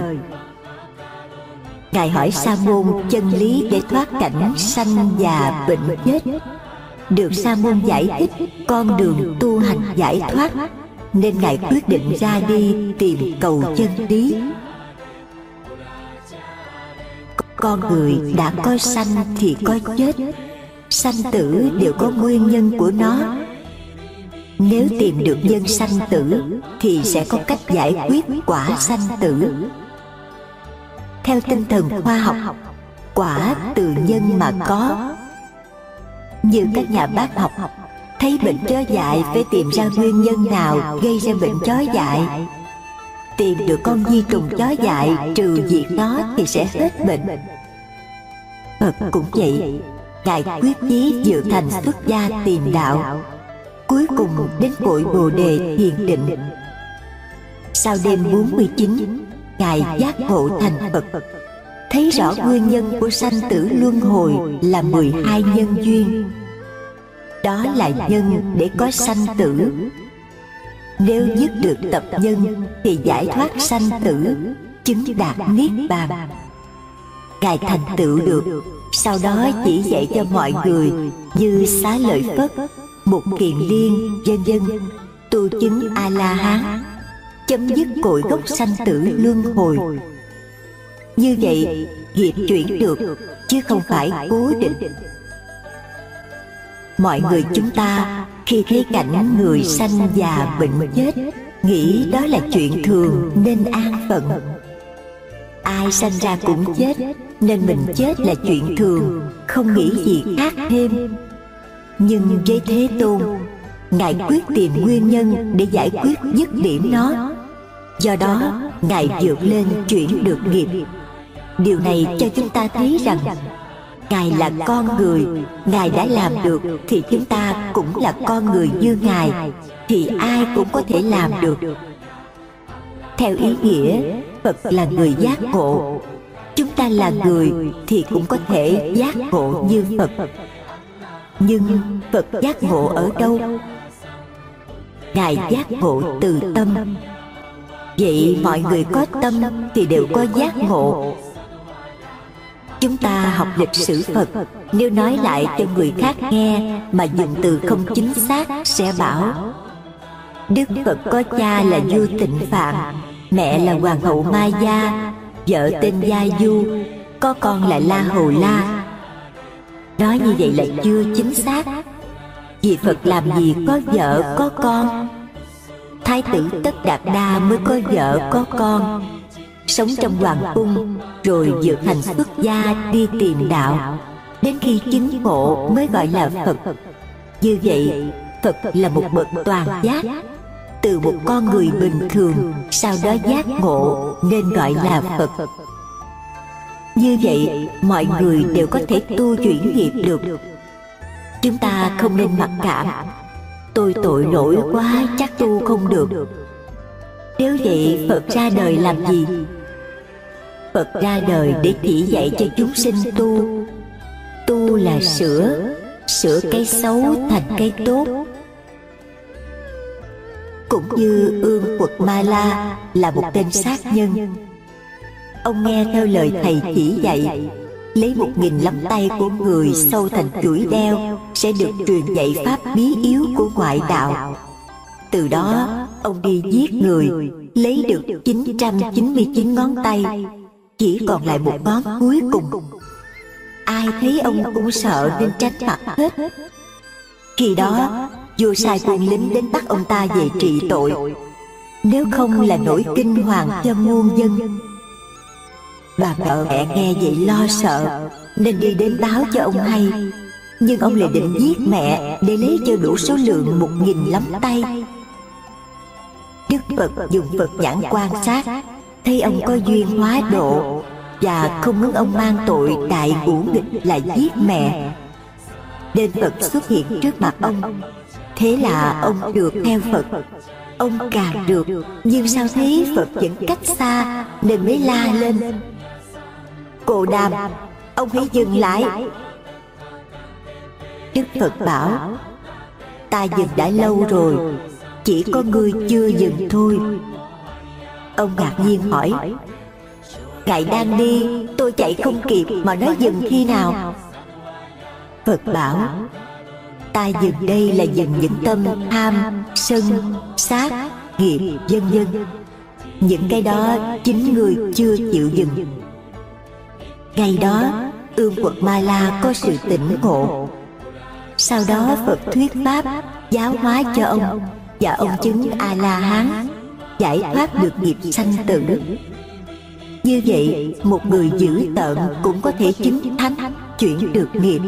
Ngài hỏi sa môn chân lý để thoát cảnh sanh già bệnh chết. Được sa môn giải thích, con đường tu hành giải thoát, nên ngài quyết định ra đi tìm cầu chân lý. Con người đã có sanh thì có chết sanh tử đều có nguyên nhân của nó. Nếu tìm được nhân sanh tử, thì sẽ có cách giải quyết quả sanh tử. Theo tinh thần khoa học, quả từ nhân mà có. Như các nhà bác học, thấy bệnh chó dại phải tìm ra nguyên nhân nào gây ra bệnh chó dại? Tìm được con di trùng chó dại trừ diệt nó thì sẽ hết bệnh. Phật cũng vậy ngài quyết chí dự thành xuất gia tìm đạo. Cuối cùng đến cội bồ đề thiền định. Sau đêm 49 ngài giác ngộ thành phật. Thấy rõ nguyên nhân của sanh tử luân hồi là 12 nhân duyên. Đó là nhân để có sanh tử. Nếu dứt được tập nhân thì giải thoát sanh tử, chứng đạt niết bàn. Ngài thành tựu được sau đó chỉ dạy cho mọi người như xá lợi phất, một kiền liên, vân vân, tu chứng a la hán chấm dứt cội gốc sanh tử luân hồi. Như vậy nghiệp chuyển được, chứ không phải cố định. Mọi người chúng ta, khi thấy cảnh người sanh già bệnh chết, nghĩ đó là chuyện thường nên an phận ai sanh ra cũng chết nên mình chết là chuyện thường không nghĩ gì khác thêm. nhưng với thế tôn ngài quyết tìm nguyên nhân để giải quyết dứt điểm nó. do đó ngài vượt lên chuyển được nghiệp. điều này cho chúng ta thấy rằng ngài là con người ngài đã làm được thì chúng ta cũng là con người như ngài thì ai cũng có thể làm được. theo ý nghĩa phật là người giác ngộ. Chúng ta là người thì cũng có thể giác ngộ như phật. Nhưng phật giác ngộ ở đâu? Ngài giác ngộ từ tâm. Vậy mọi người có tâm thì đều có giác ngộ. Chúng ta học lịch sử phật. Nếu nói lại cho người khác nghe mà dùng từ không chính xác sẽ bảo, đức phật có cha là vua tịnh phạm mẹ là hoàng hậu ma gia vợ tên gia du có con là la hầu la nói như vậy là chưa chính xác. vì phật làm gì có vợ có con? thái tử tất đạt đa mới có vợ có con. sống trong hoàng cung rồi vượt hành xuất gia đi tìm đạo. đến khi chứng ngộ mới gọi là phật. Như vậy phật là một bậc toàn giác từ một con người bình thường sau đó giác ngộ nên gọi là phật. Như vậy mọi người đều có thể tu chuyển nghiệp được. chúng ta không nên mặc cảm. tôi tội lỗi quá chắc tu không được. Nếu vậy Phật ra đời làm gì? Phật ra đời để chỉ dạy cho chúng sinh tu. Tu. Là sửa Sửa cái xấu thành cái tốt cũng như ương quật Ma La là một tên sát nhân. Ông nghe theo lời thầy chỉ dạy, Lấy một nghìn lắm tay của người sâu thành chuỗi đeo Sẽ được truyền dạy pháp bí yếu của ngoại đạo. Từ đó, ông đi giết người, Lấy được 999 ngón tay, Chỉ còn lại một ngón cuối cùng. Ai thấy ông cũng sợ nên tránh mặt hết. Khi đó vua sai quân lính đến bắt ông ta về trị tội. Nếu không là nỗi kinh hoàng cho muôn dân. Bà vợ mẹ nghe vậy lo sợ, Nên đi đến báo cho ông hay. Nhưng ông lại định giết mẹ Để lấy cho đủ số lượng một nghìn lắm tay. Đức Phật dùng Phật nhãn quan sát, Thấy ông có duyên hóa độ Và không muốn ông mang tội đại ngũ nghịch là giết mẹ. Nên Phật xuất hiện trước mặt ông. Thế là ông được theo Phật. Ông càng được Nhưng sao thấy Phật vẫn cách xa Nên mới la lên. Cô Đàm Ông hãy dừng lại. Đức Phật bảo Ta dừng đã lâu rồi Chỉ có ngươi chưa dừng thôi. Ông ngạc nhiên hỏi Ngài đang đi Tôi chạy không kịp Mà nói dừng khi nào? Phật bảo Ta dừng đây là dừng những tâm tham, sân, sát, nghiệp, vân vân Những cái đó chính người chưa chịu dừng. Ngày đó Ương quật Ma La có sự tỉnh ngộ. Sau đó Phật thuyết Pháp Giáo hóa cho ông Và ông chứng A-la-hán Giải thoát được nghiệp sanh tử. Như vậy Một người giữ tợn Cũng có thể chứng thánh Chuyển được nghiệp.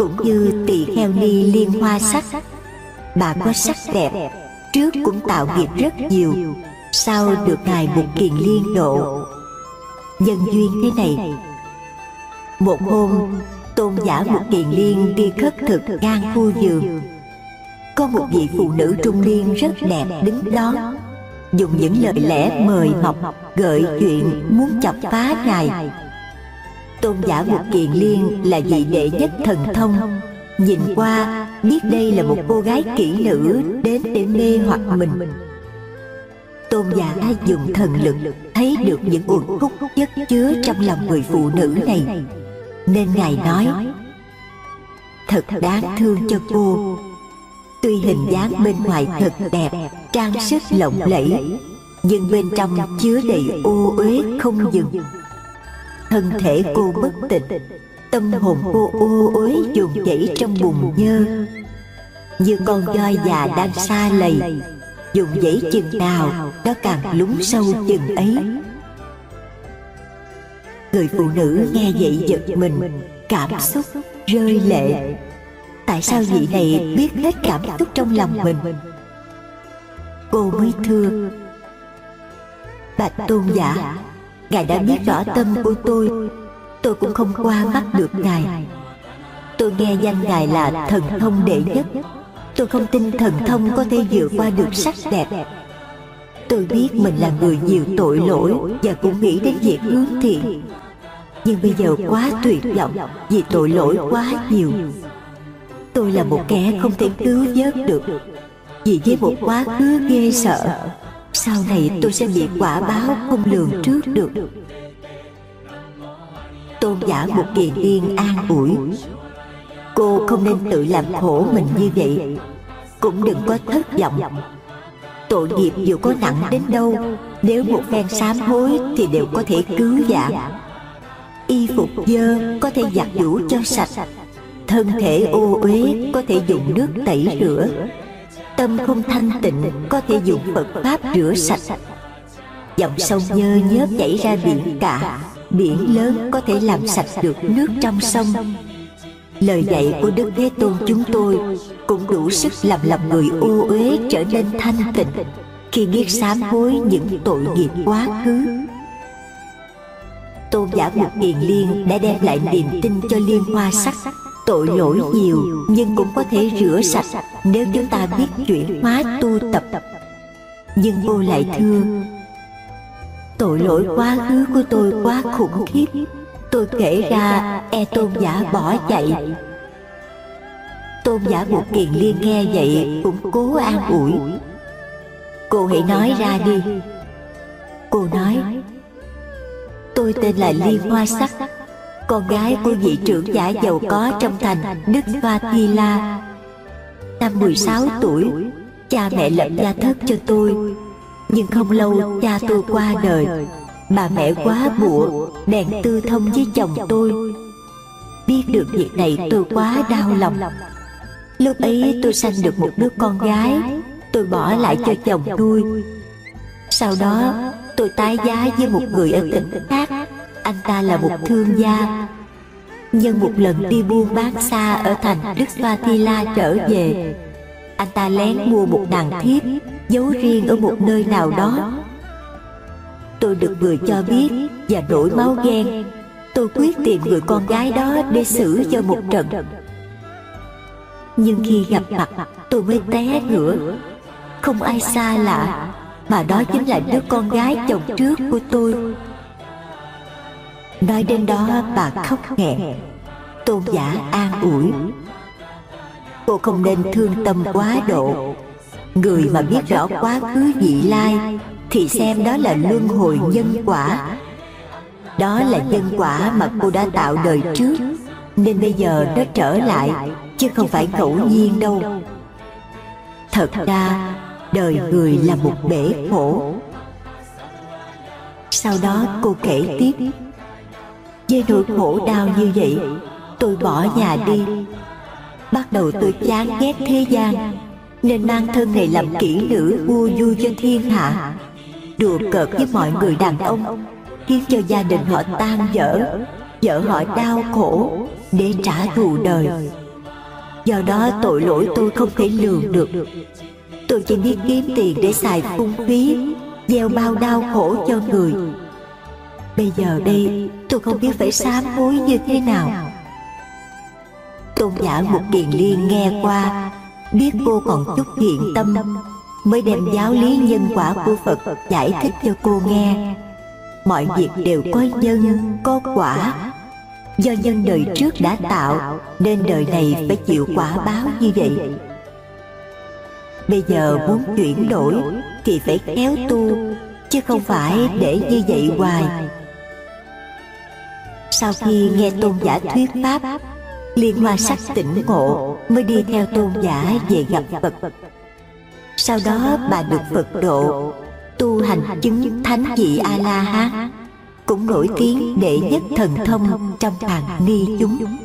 Cũng như tỳ kheo ni liên hoa sắc. Bà có sắc đẹp, Trước cũng tạo nghiệp rất nhiều, Sau được Ngài một kiền liên độ. Nhân duyên thế này. Một hôm, tôn giả một kiền liên đi khất thực ngang khu vườn. Có một vị phụ nữ trung niên rất đẹp đứng đó, dùng những lời lẽ mời mọc gợi chuyện muốn chọc phá ngài tôn giả Mục kiền liên là vị đệ nhất thần thông. Nhìn qua, biết đây là một cô gái kỹ nữ đến để mê hoặc mình. Tôn giả dùng thần lực, thấy được những uẩn khúc chất chứa trong lòng người phụ nữ này. Nên ngài nói, thật đáng thương cho cô. Tuy hình dáng bên ngoài thật đẹp, trang sức lộng lẫy, nhưng bên trong chứa đầy ô uế không dừng thân thể cô bất tịnh tâm hồn cô ô uế dồn dẫy trong bùn nhơ. như con voi già đang xa lầy dùng dãy chừng nào nó càng lún sâu chừng ấy. người phụ nữ nghe vậy giật mình cảm xúc rơi lệ. tại sao vị này biết hết cảm xúc trong lòng mình? cô mới thưa. Bạch tôn giả ngài đã biết rõ tâm của tôi. Tôi cũng không qua mắt được ngài. Tôi nghe danh ngài là thần thông đệ nhất. Tôi không tin thần thông có thể vượt qua được sắc đẹp. Tôi biết mình là người nhiều tội lỗi Và cũng nghĩ đến việc hướng thiện. Nhưng bây giờ quá tuyệt vọng Vì tội lỗi quá nhiều. Tôi là một kẻ không thể cứu vớt được. Vì với một quá khứ ghê sợ sau này tôi sẽ bị quả báo không lường trước được. Tôn giả một kiền yên an ủi. Cô không nên tự làm khổ mình như vậy. Cũng đừng có thất vọng. Tội nghiệp dù có nặng đến đâu, Nếu một phen sám hối Thì đều có thể cứu vãn. Y phục dơ có thể giặt giũ cho sạch. Thân thể ô uế có thể dùng nước tẩy rửa. Tâm không thanh tịnh, có thể dùng Phật Pháp rửa sạch. Dòng sông nhơ nhớp chảy ra biển cả, Biển lớn có thể làm sạch được nước trong sông. Lời dạy của Đức Thế Tôn chúng tôi cũng đủ sức làm lòng người ô uế trở nên thanh tịnh khi biết sám hối những tội nghiệp quá khứ. Tôn giả Mục Kiền Liên đã đem lại niềm tin cho liên hoa sắc tội lỗi nhiều nhưng cũng có thể rửa sạch nếu chúng ta biết chuyển hóa tu tập. nhưng cô lại thưa tội lỗi quá khứ của tôi quá khủng khiếp. tôi kể ra e tôn giả bỏ chạy. tôn giả một kiền liên nghe vậy cũng cố an ủi. cô hãy nói ra đi. cô nói tôi tên là liên hoa sắc con gái của vị trưởng giả giàu có trong thành đức Vatila. La. Năm 16 tuổi, cha mẹ lập gia thất cho tôi. Nhưng không lâu cha tôi qua đời. Bà mẹ quá bụa, bèn tư thông với chồng tôi. Biết được việc này tôi quá đau lòng. Lúc ấy tôi sanh được một đứa con gái, tôi bỏ lại cho chồng nuôi. Sau đó tôi tái giá với một người ở tỉnh khác anh ta là một thương gia. Nhân một lần đi buôn bán xa Ở thành Đức Svathila trở về. Anh ta lén mua một nàng thiếp, Giấu riêng ở một nơi nào đó. Tôi được người cho biết Và nổi máu ghen. Tôi quyết tìm người con gái đó Để xử cho một trận. Nhưng khi gặp mặt, Tôi mới té ngửa. Không ai xa lạ, Mà đó chính là đứa con gái chồng trước của tôi. Nói đến đó bà khóc nghẹn. Tôn giả an ủi. Cô không nên thương tâm quá độ. Người mà biết rõ quá khứ vị lai, Thì xem đó là luân hồi nhân quả. Đó là nhân quả mà cô đã tạo đời trước, Nên bây giờ nó trở lại, Chứ không phải ngẫu nhiên đâu. Thật ra, đời người là một bể khổ. Sau đó cô kể tiếp với nỗi khổ đau như vậy, Tôi bỏ nhà đi. Bắt đầu tôi chán ghét thế gian, Nên mang thân này làm kỹ nữ vua vui cho thiên hạ. Đùa cợt với mọi người đàn ông, Khiến cho gia đình họ tan vỡ, Vợ họ đau khổ Để trả thù đời. Do đó tội lỗi tôi không thể lường được. Tôi chỉ biết kiếm tiền để xài phung phí, Gieo bao đau khổ cho người. Bây giờ đây tôi không biết phải sám hối như thế nào. Tôn giả một kiền liên nghe qua Biết cô còn chút thiện tâm Mới đem giáo lý nhân quả của Phật giải thích cho cô nghe. Mọi việc đều có nhân, có quả. Do nhân đời trước đã tạo Nên đời này phải chịu quả báo như vậy. Bây giờ muốn chuyển đổi Thì phải khéo tu Chứ không phải để như vậy hoài sau khi nghe tôn giả thuyết pháp, liên hoa sắc tỉnh ngộ mới đi theo tôn giả về gặp phật. Sau đó bà được phật độ, tu hành chứng thánh vị a la hán cũng nổi tiếng đệ nhất thần thông trong hàng ni chúng.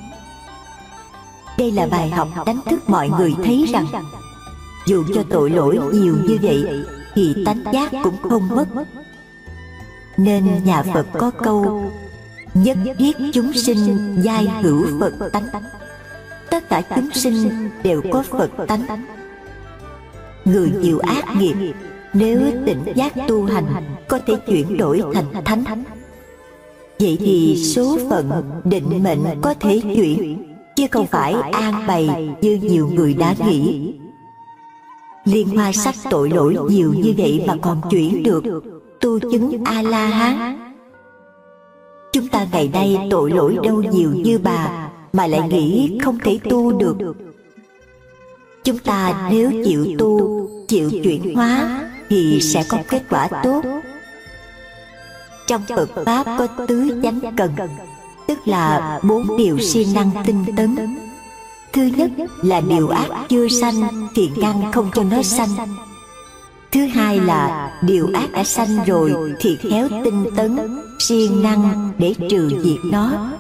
Đây là bài học đánh thức mọi người thấy rằng, dù cho tội lỗi nhiều như vậy, thì tánh giác cũng không mất. Nên nhà phật có câu nhất thiết chúng sinh giai hữu phật tánh. Tất cả chúng sinh đều có phật tánh. Người chịu ác nghiệp, nếu tỉnh giác tu hành, có thể chuyển đổi thành thánh. Vậy thì số phận định mệnh có thể chuyển, chứ không phải an bày như nhiều người đã nghĩ. Liên hoa sắc tội lỗi nhiều như vậy mà còn chuyển được. Tu chứng a la hán Chúng ta ngày nay tội lỗi đâu nhiều như bà, Mà lại nghĩ không thể tu được. Chúng ta nếu chịu tu, Chịu chuyển hóa, Thì sẽ có kết quả tốt. Trong Phật Pháp có tứ chánh cần, Tức là bốn điều siêng năng tinh tấn. Thứ nhất là điều ác chưa sanh Thì ngăn không cho nó sanh. Thứ hai là điều ác đã sanh rồi Thì khéo tinh tấn siêng năng để trừ diệt nó.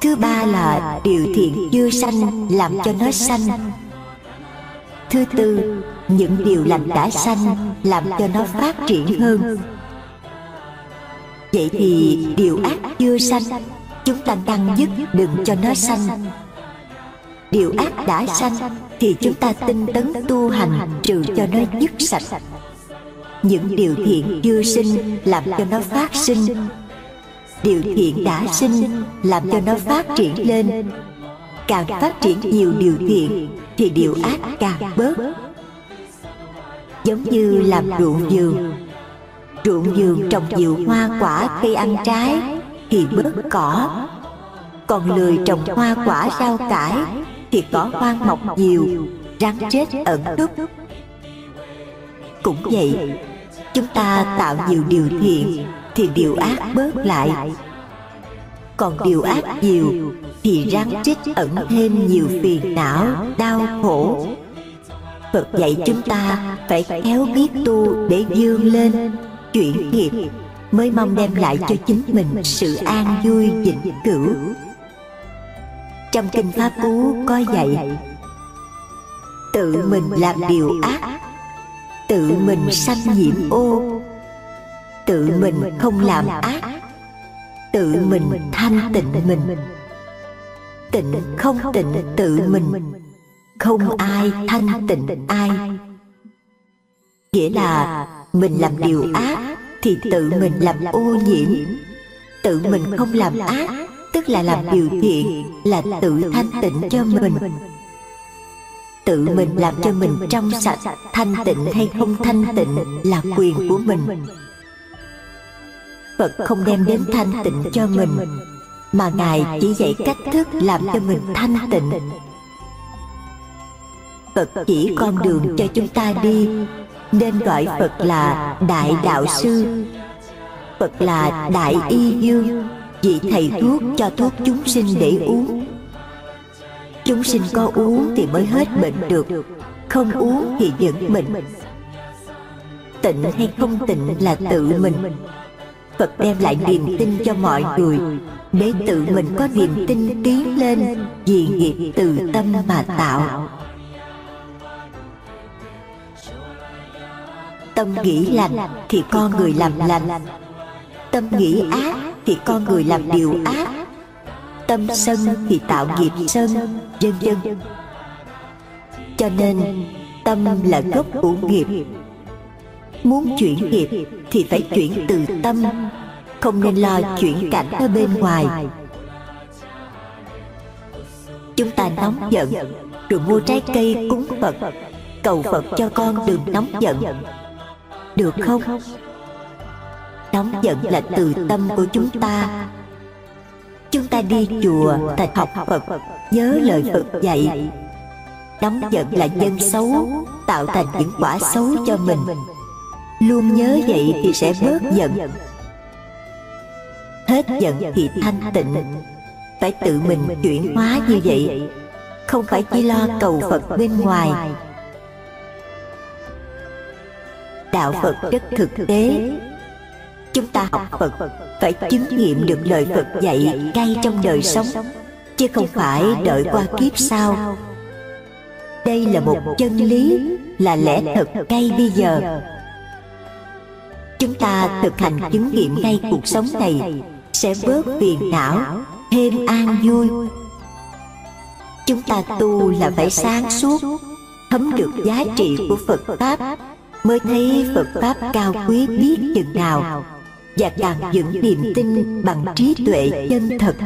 thứ ba là điều thiện chưa sanh làm cho nó sanh. thứ tư những điều lành đã sanh làm cho nó phát triển hơn. vậy thì điều ác chưa sanh chúng ta ngăn dứt đừng cho nó sanh điều ác đã sanh, thì chúng ta tinh tấn tu hành, trừ cho nó dứt sạch. Những điều thiện chưa sinh, làm cho nó phát sinh. Điều thiện đã sinh, làm cho nó phát triển lên. Càng phát triển nhiều điều thiện, thì điều ác càng bớt. Giống như làm ruộng vườn. Ruộng vườn trồng nhiều hoa quả, cây ăn trái, thì bớt cỏ. Còn lười trồng hoa quả rau cải thì cỏ hoang mọc nhiều, rắn chết ẩn núp. Cũng vậy, chúng ta tạo nhiều điều thiện thì điều ác bớt lại. Còn điều ác nhiều thì rắn chết ẩn thêm nhiều phiền não, đau khổ. Phật dạy chúng ta phải khéo biết tu để dương lên, chuyển nghiệp, mới mong đem lại cho chính mình sự an vui vĩnh cửu trong kinh pháp cú có dạy, tự mình làm điều ác, tự mình sanh nhiễm ô, tự mình không làm ác, tự mình thanh tịnh mình, tịnh không tịnh tự mình, không ai thanh tịnh ai. Nghĩa là mình làm điều ác thì tự mình làm ô nhiễm, tự mình không làm ác tức là làm điều thiện, là tự thanh tịnh cho mình. Tự mình làm cho mình trong sạch, thanh tịnh hay không thanh tịnh là quyền của mình. Phật không đem đến thanh tịnh cho mình, mà ngài chỉ dạy cách thức làm cho mình thanh tịnh. Phật chỉ con đường cho chúng ta đi, nên gọi phật là đại đạo sư. Phật là đại y dương vị thầy thuốc cho thuốc chúng sinh để uống. Chúng sinh có uống thì mới hết bệnh được, không uống thì vẫn bệnh. Tịnh hay không tịnh là tự mình. Phật đem lại niềm tin cho mọi người. Để tự mình có niềm tin tiến lên, vì nghiệp từ tâm mà tạo. Tâm nghĩ lành thì con người làm lành. Tâm nghĩ ác thì con người làm điều ác. tâm sân thì tạo nghiệp sân vân vân cho nên tâm là gốc của nghiệp. muốn chuyển nghiệp thì phải chuyển từ tâm. không nên lo chuyển cảnh ở bên ngoài. chúng ta nóng giận rồi mua trái cây cúng phật. Cầu phật cho con đừng nóng giận. được không nóng giận là từ tâm của chúng ta. Chúng ta đi chùa thật học phật, nhớ lời phật dạy. Nóng giận là nhân xấu, tạo thành những quả xấu cho mình. Luôn nhớ vậy thì sẽ bớt giận. Hết giận thì thanh tịnh. Phải tự mình chuyển hóa như vậy. Không phải chỉ lo cầu phật bên ngoài. Đạo phật rất thực tế chúng ta học phật, phải chứng nghiệm được lời phật dạy ngay trong đời sống, chứ không phải đợi qua kiếp sau. Đây là một chân lý, là lẽ thật ngay bây giờ. Chúng ta thực hành chứng nghiệm ngay cuộc sống này sẽ bớt phiền não, thêm an vui. Chúng ta tu là phải sáng suốt, thấm được giá trị của phật pháp, mới thấy phật pháp cao quý biết chừng nào và càng vững niềm tin bằng trí tuệ chân thật.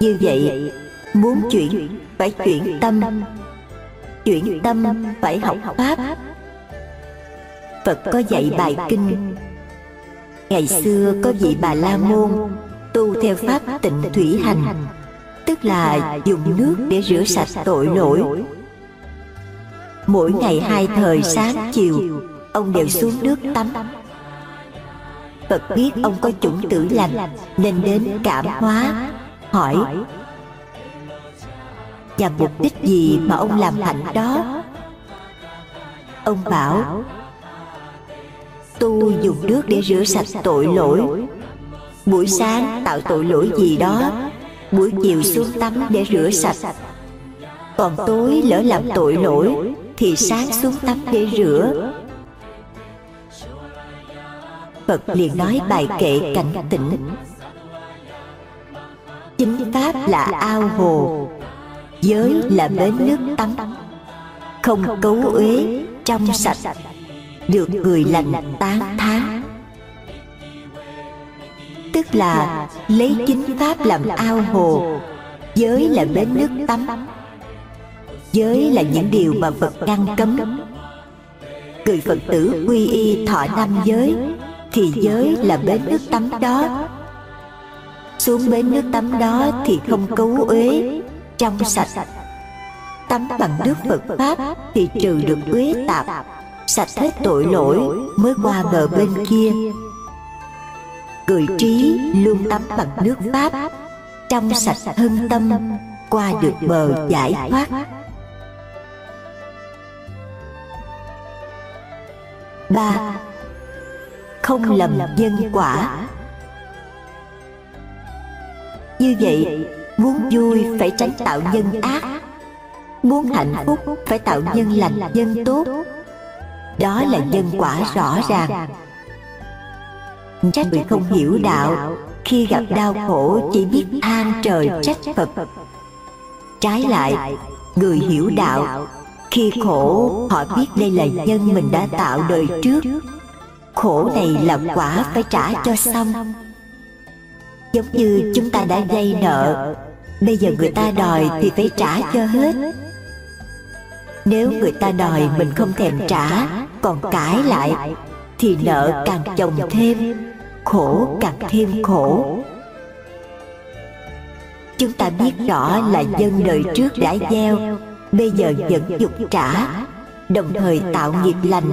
Như vậy, muốn chuyển phải chuyển tâm. Chuyển tâm phải học pháp. Phật có dạy bài kinh. Ngày xưa có vị bà la môn tu theo pháp tịnh thủy hành, tức là dùng nước để rửa sạch tội lỗi. Mỗi ngày hai thời sáng chiều ông đều xuống nước tắm. phật biết ông có chủng tử lành nên đến cảm hóa hỏi và mục đích gì mà ông làm hạnh đó? ông bảo tu dùng nước để rửa sạch tội lỗi. buổi sáng tạo tội lỗi gì đó buổi chiều xuống tắm để rửa sạch. còn tối lỡ làm tội lỗi thì sáng xuống tắm để rửa phật liền nói bài kệ cảnh tỉnh. Chính pháp là ao hồ, giới là bến nước tắm. Không cấu uế, trong sạch, được người lành tán thán tức là lấy chính pháp làm ao hồ, giới là bến nước tắm. Giới là những điều mà phật ngăn cấm. Người phật tử quy y thọ năm giới thì giới là bến nước tắm đó. Xuống bến nước tắm đó thì không cấu uế, trong sạch. Tắm bằng nước phật pháp thì trừ được uế tạp, sạch hết tội lỗi mới qua bờ bên kia. Người trí luôn tắm bằng nước pháp, trong sạch hơn tâm, qua được bờ giải thoát. Ba không lầm nhân quả. như vậy muốn vui phải tránh tạo nhân ác. muốn hạnh phúc phải tạo nhân lành nhân tốt. đó là nhân quả rõ ràng. trách người không hiểu đạo khi gặp đau khổ chỉ biết than trời trách phật. trái lại người hiểu đạo khi khổ họ biết đây là nhân mình đã tạo đời trước khổ này là quả phải trả cho xong. giống như chúng ta đã gây nợ bây giờ người ta đòi thì phải trả cho hết. nếu người ta đòi mình không thèm trả còn cãi lại thì nợ càng chồng thêm. khổ càng thêm khổ. chúng ta biết rõ là dân đời trước đã gieo bây giờ vẫn dục trả đồng thời tạo nghiệp lành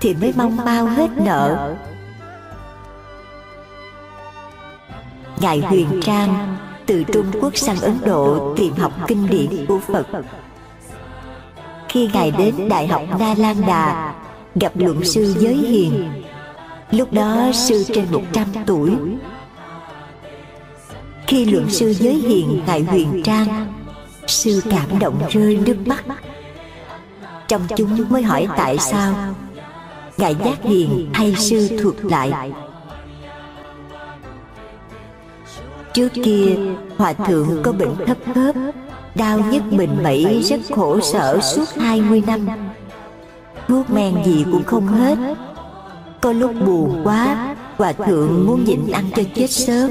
thì mới mong mau hết nợ. Ngài huyền trang từ trung quốc sang ấn độ tìm học kinh điển của phật. Khi ngài đến đại học na lan đà gặp luận sư giới hiền. Lúc đó sư trên 100 tuổi. khi luận sư giới hiền ngài huyền trang sư cảm động rơi nước mắt. trong chúng mới hỏi tại sao ngài giác hiền hay sư thuật lại. Trước kia, hòa thượng có bệnh thấp khớp, đau nhức mình mẩy rất khổ sở suốt 20 năm. Thuốc men gì cũng không hết. Có lúc buồn quá, hòa thượng muốn nhịn ăn cho chết sớm.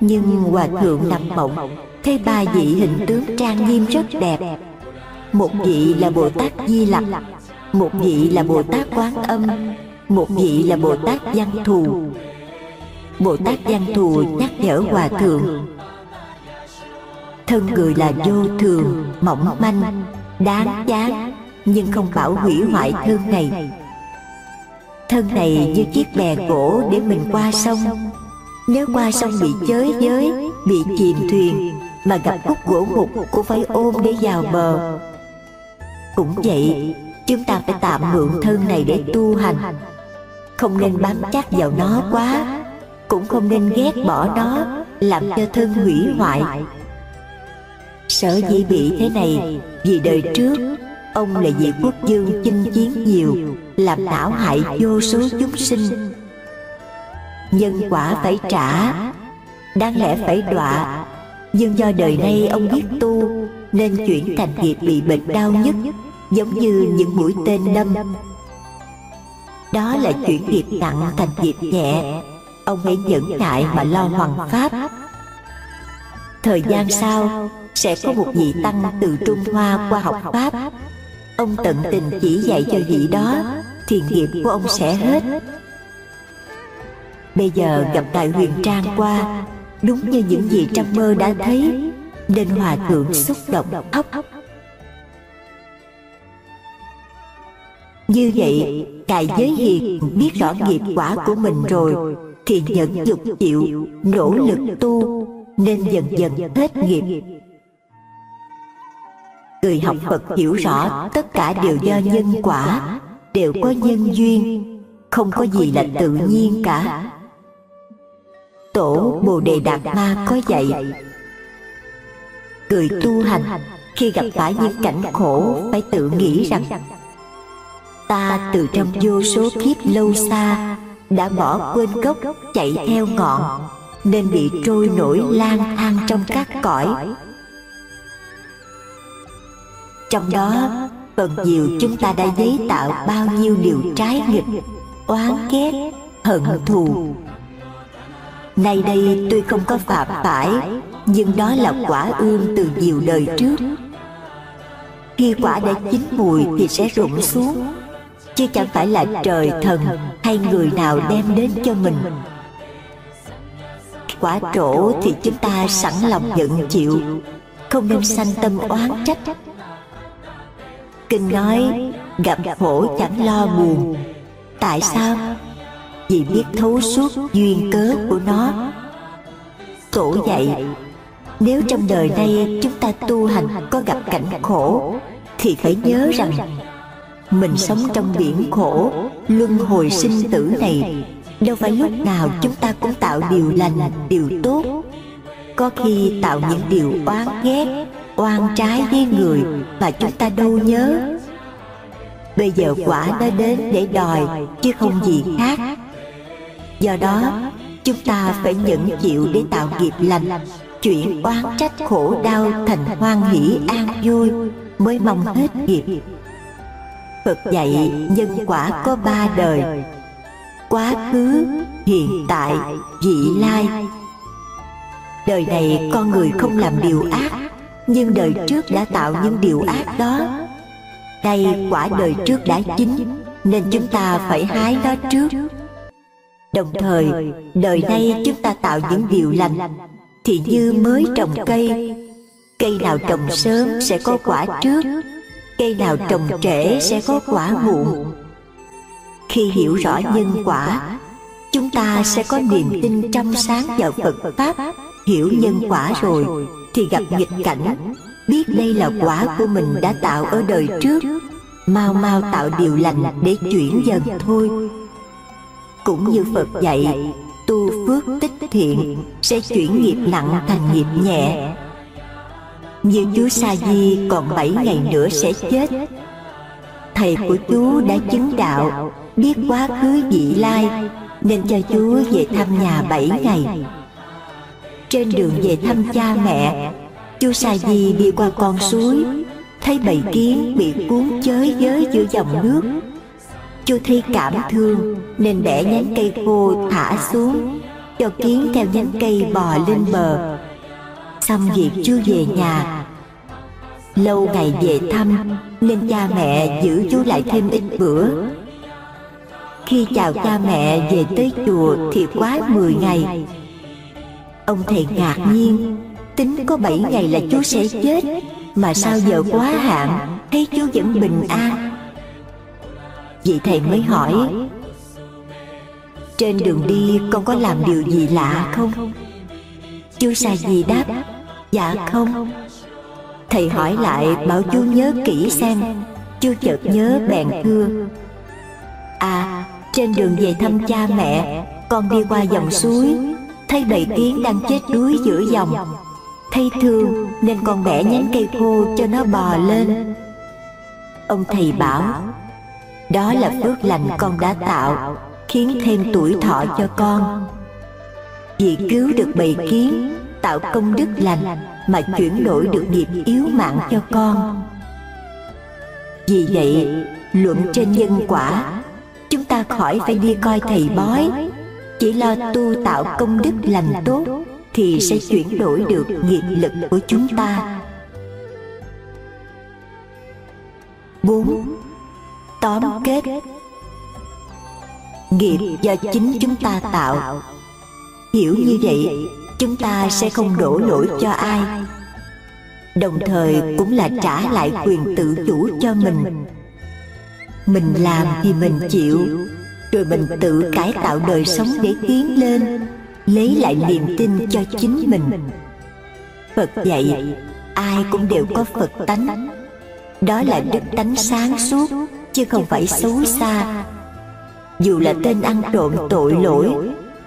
Nhưng hòa thượng nằm mộng, thấy ba vị hình tướng trang nghiêm rất đẹp. Một vị là bồ tát di lặc một vị là bồ tát quán âm, một vị là bồ tát văn thù. Bồ tát văn thù nhắc nhở hòa thượng, thân người là vô thường, mỏng manh, đáng chán nhưng không bảo hủy hoại thân này. Thân này như chiếc bè gỗ để mình qua sông. Nếu qua sông bị chới giới, bị chìm thuyền, mà gặp khúc gỗ mục cũng phải ôm để vào bờ. Cũng vậy chúng ta phải tạm mượn thân này để tu hành. Không nên bám chắc vào nó quá. cũng không nên ghét bỏ nó làm cho thân hủy hoại. sở dĩ bị thế này vì đời trước ông là vị quốc dương chinh chiến nhiều làm não hại vô số chúng sinh. nhân quả phải trả đáng lẽ phải đọa. nhưng do đời nay ông biết tu nên chuyển thành nghiệp bị bệnh đau nhất giống như những mũi tên đâm đó là chuyển nghiệp nặng thành nghiệp nhẹ. ông hãy nhẫn nại mà lo hoàng pháp. thời gian sau sẽ có một vị tăng từ trung hoa qua học pháp. ông tận tình chỉ dạy cho vị đó thì nghiệp của ông sẽ hết. bây giờ gặp đại huyền trang qua đúng như những gì trong mơ đã thấy nên hòa thượng xúc động khóc như vậy cài giới hiền biết rõ nghiệp quả của mình rồi thì nhận dục chịu nỗ lực tu nên dần dần hết nghiệp. người học phật hiểu rõ tất cả đều do nhân quả đều có nhân duyên không có gì là tự nhiên cả. tổ bồ đề đạt ma có dạy người tu hành khi gặp phải những cảnh khổ phải tự nghĩ rằng ta từ trong vô số kiếp lâu xa đã bỏ quên gốc chạy theo ngọn, nên bị trôi nổi lang thang trong các cõi. Trong đó, phần nhiều chúng ta đã giấy tạo bao nhiêu điều trái nghịch, oán ghét, hận thù. Nay đây tôi không có phạm phải, nhưng đó là quả ương từ nhiều đời trước. Khi quả đã chín mùi thì sẽ rụng xuống chứ chẳng phải là trời thần hay người nào đem đến cho mình. Quả trổ thì chúng ta sẵn lòng nhận chịu, không nên sanh tâm oán trách. Kinh nói, gặp khổ chẳng lo buồn. Tại sao? Vì biết thấu suốt duyên cớ của nó. Tổ dạy, nếu trong đời nay chúng ta tu hành có gặp cảnh khổ, thì phải nhớ rằng mình sống trong biển khổ luân hồi sinh tử này. đâu phải lúc nào chúng ta cũng tạo điều lành điều tốt. có khi tạo những điều oán ghét oan trái với người mà chúng ta đâu nhớ. bây giờ quả đã đến để đòi chứ không gì khác. do đó chúng ta phải nhẫn chịu để tạo nghiệp lành chuyển oán trách khổ đau thành hoan hỷ an vui. mới mong hết nghiệp Phật dạy nhân quả có ba đời. Quá khứ, hiện tại, vị lai. Đời này con người không làm điều ác Nhưng đời trước đã tạo những điều ác đó. Đây quả đời trước đã chín Nên chúng ta phải hái nó trước. Đồng thời, đời nay chúng ta tạo những điều lành Thì như mới trồng cây Cây nào trồng sớm sẽ có quả trước cây nào trồng trễ sẽ có quả muộn. khi hiểu rõ nhân quả chúng ta sẽ có niềm tin trong sáng vào phật pháp. Hiểu nhân quả rồi thì gặp nghịch cảnh. biết đây là quả của mình đã tạo ở đời trước. mau mau tạo điều lành để chuyển dần thôi. cũng như phật dạy tu phước tích thiện sẽ chuyển nghiệp nặng thành nghiệp nhẹ như chú Sa Di, còn 7 ngày nữa sẽ chết. Thầy của chú đã chứng đạo, Biết quá khứ vị lai, Nên cho chú về thăm nhà 7 ngày. Trên đường về thăm cha mẹ Chú Sa Di đi qua con suối, Thấy bầy kiến bị cuốn chới giới giữa dòng nước. Chú thấy cảm thương, Nên bẻ nhánh cây khô thả xuống, Cho kiến theo nhánh cây bò lên bờ. Xong việc chưa về nhà. Lâu ngày về thăm, Nên cha mẹ giữ chú lại thêm ít bữa. Khi chào cha mẹ về tới chùa Thì quá 10 ngày. Ông thầy ngạc nhiên, Tính có 7 ngày là chú sẽ chết, Mà sao giờ quá hạn, Thấy chú vẫn bình an. Vị thầy mới hỏi, Trên đường đi con có làm điều gì lạ không? Chú Sa Di đáp Dạ không? Thầy hỏi lại bảo chú nhớ kỹ xem Chú chợt nhớ bèn thưa. À trên đường về thăm cha mẹ Con đi qua dòng suối Thấy bầy kiến đang chết đuối giữa dòng. Thấy thương nên con bẻ nhánh cây khô cho nó bò lên. Ông thầy bảo Đó là phước lành con đã tạo Khiến thêm tuổi thọ cho con. Vì cứu được bầy kiến Tạo công đức lành mà chuyển đổi được nghiệp yếu mạng cho con. Vì vậy, luận trên nhân quả, chúng ta khỏi phải đi coi thầy bói. Chỉ lo tu tạo công đức lành tốt thì sẽ chuyển đổi được nghiệp lực của chúng ta. Bốn, Tóm kết. Nghiệp do chính chúng ta tạo. Hiểu như vậy chúng ta sẽ không đổ lỗi cho ai. đồng thời cũng là trả lại quyền tự chủ cho mình. mình. Làm thì mình chịu rồi mình tự cải tạo đời sống để tiến lên lấy lại niềm tin cho chính mình. phật dạy ai cũng đều có phật tánh. đó là đức tánh sáng suốt chứ không phải xấu xa. dù là tên ăn trộm tội lỗi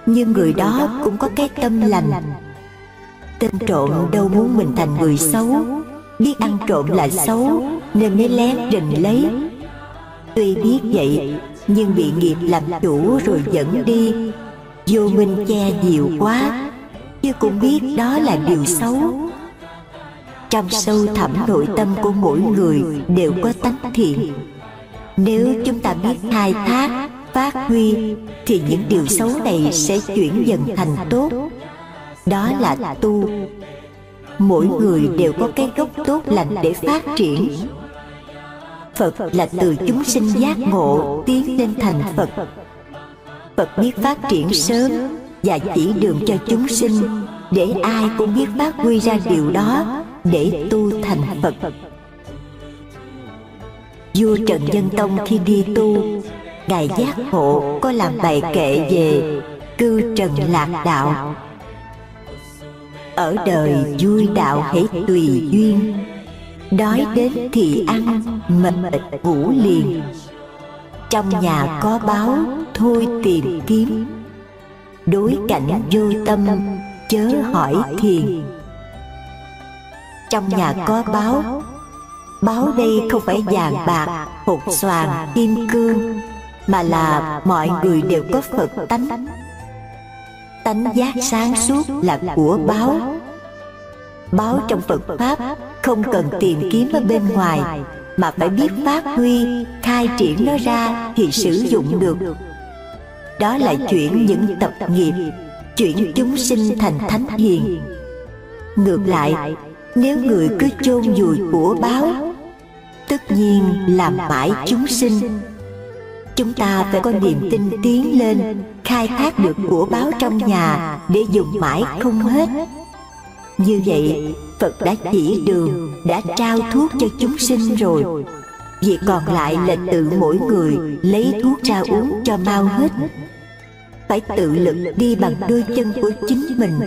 nhưng người đó cũng có cái tâm lành. tên trộm đâu muốn mình thành người xấu. biết ăn trộm là xấu nên mới lén rình lấy. tuy biết vậy nhưng bị nghiệp làm chủ rồi dẫn đi. vô minh che nhiều quá chứ cũng biết đó là điều xấu. trong sâu thẳm nội tâm của mỗi người đều có tánh thiện. nếu chúng ta biết khai thác phát huy, thì những điều xấu này sẽ chuyển dần thành tốt. Đó là tu. Mỗi người đều có cái gốc tốt lành để phát triển. Phật là từ chúng sinh giác ngộ tiến lên thành Phật. Phật biết phát triển sớm và chỉ đường cho chúng sinh để ai cũng biết phát huy ra điều đó để tu thành Phật. Vua Trần Nhân Tông khi đi tu Ngài giác ngộ có làm bài kệ về cư trần lạc đạo. Ở đời vui đạo hãy tùy duyên. Đói đến thì ăn, mệt ngủ liền. Trong nhà có báo, thôi tìm kiếm. Đối cảnh vô tâm, chớ hỏi thiền. Trong nhà có báo, Báo đây không phải vàng bạc, hột xoàn, kim cương Mà là mọi người đều có Phật tánh. Tánh. Giác sáng suốt là của báo. Báo. Trong Phật Pháp không cần tìm kiếm ở bên ngoài Mà phải biết phát huy, khai triển nó ra thì sử dụng được. Đó là chuyển những tập nghiệp Chuyển chúng sinh thành thánh hiền. Ngược lại, nếu người cứ chôn vùi của báo tất nhiên làm mãi chúng sinh chúng ta phải có niềm tin tiến lên khai thác được của báo trong nhà để dùng mãi không hết. như vậy phật đã chỉ đường đã trao thuốc cho chúng sinh rồi. việc còn lại là tự mỗi người lấy thuốc ra uống cho mau hết. phải tự lực đi bằng đôi chân của chính mình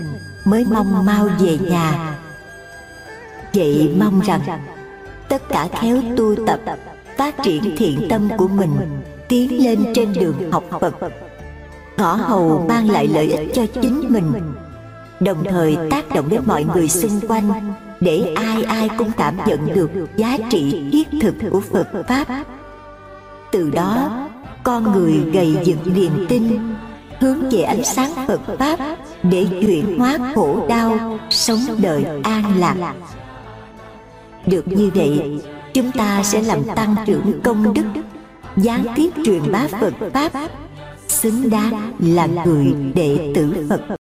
mới mong mau về nhà. vậy mong rằng tất cả khéo tu tập phát triển thiện tâm của mình tiến lên trên đường học phật. Ngõ hầu mang lại lợi ích cho chính mình. Đồng thời tác động đến mọi người xung quanh, để ai ai cũng cảm nhận được giá trị thiết thực của phật pháp. Từ đó, con người gầy dựng niềm tin, hướng về ánh sáng phật pháp để chuyển hóa khổ đau, sống đời an lạc. Được như vậy, chúng ta sẽ làm tăng trưởng công đức gián tiếp truyền bá phật pháp xứng đáng là người đệ tử phật.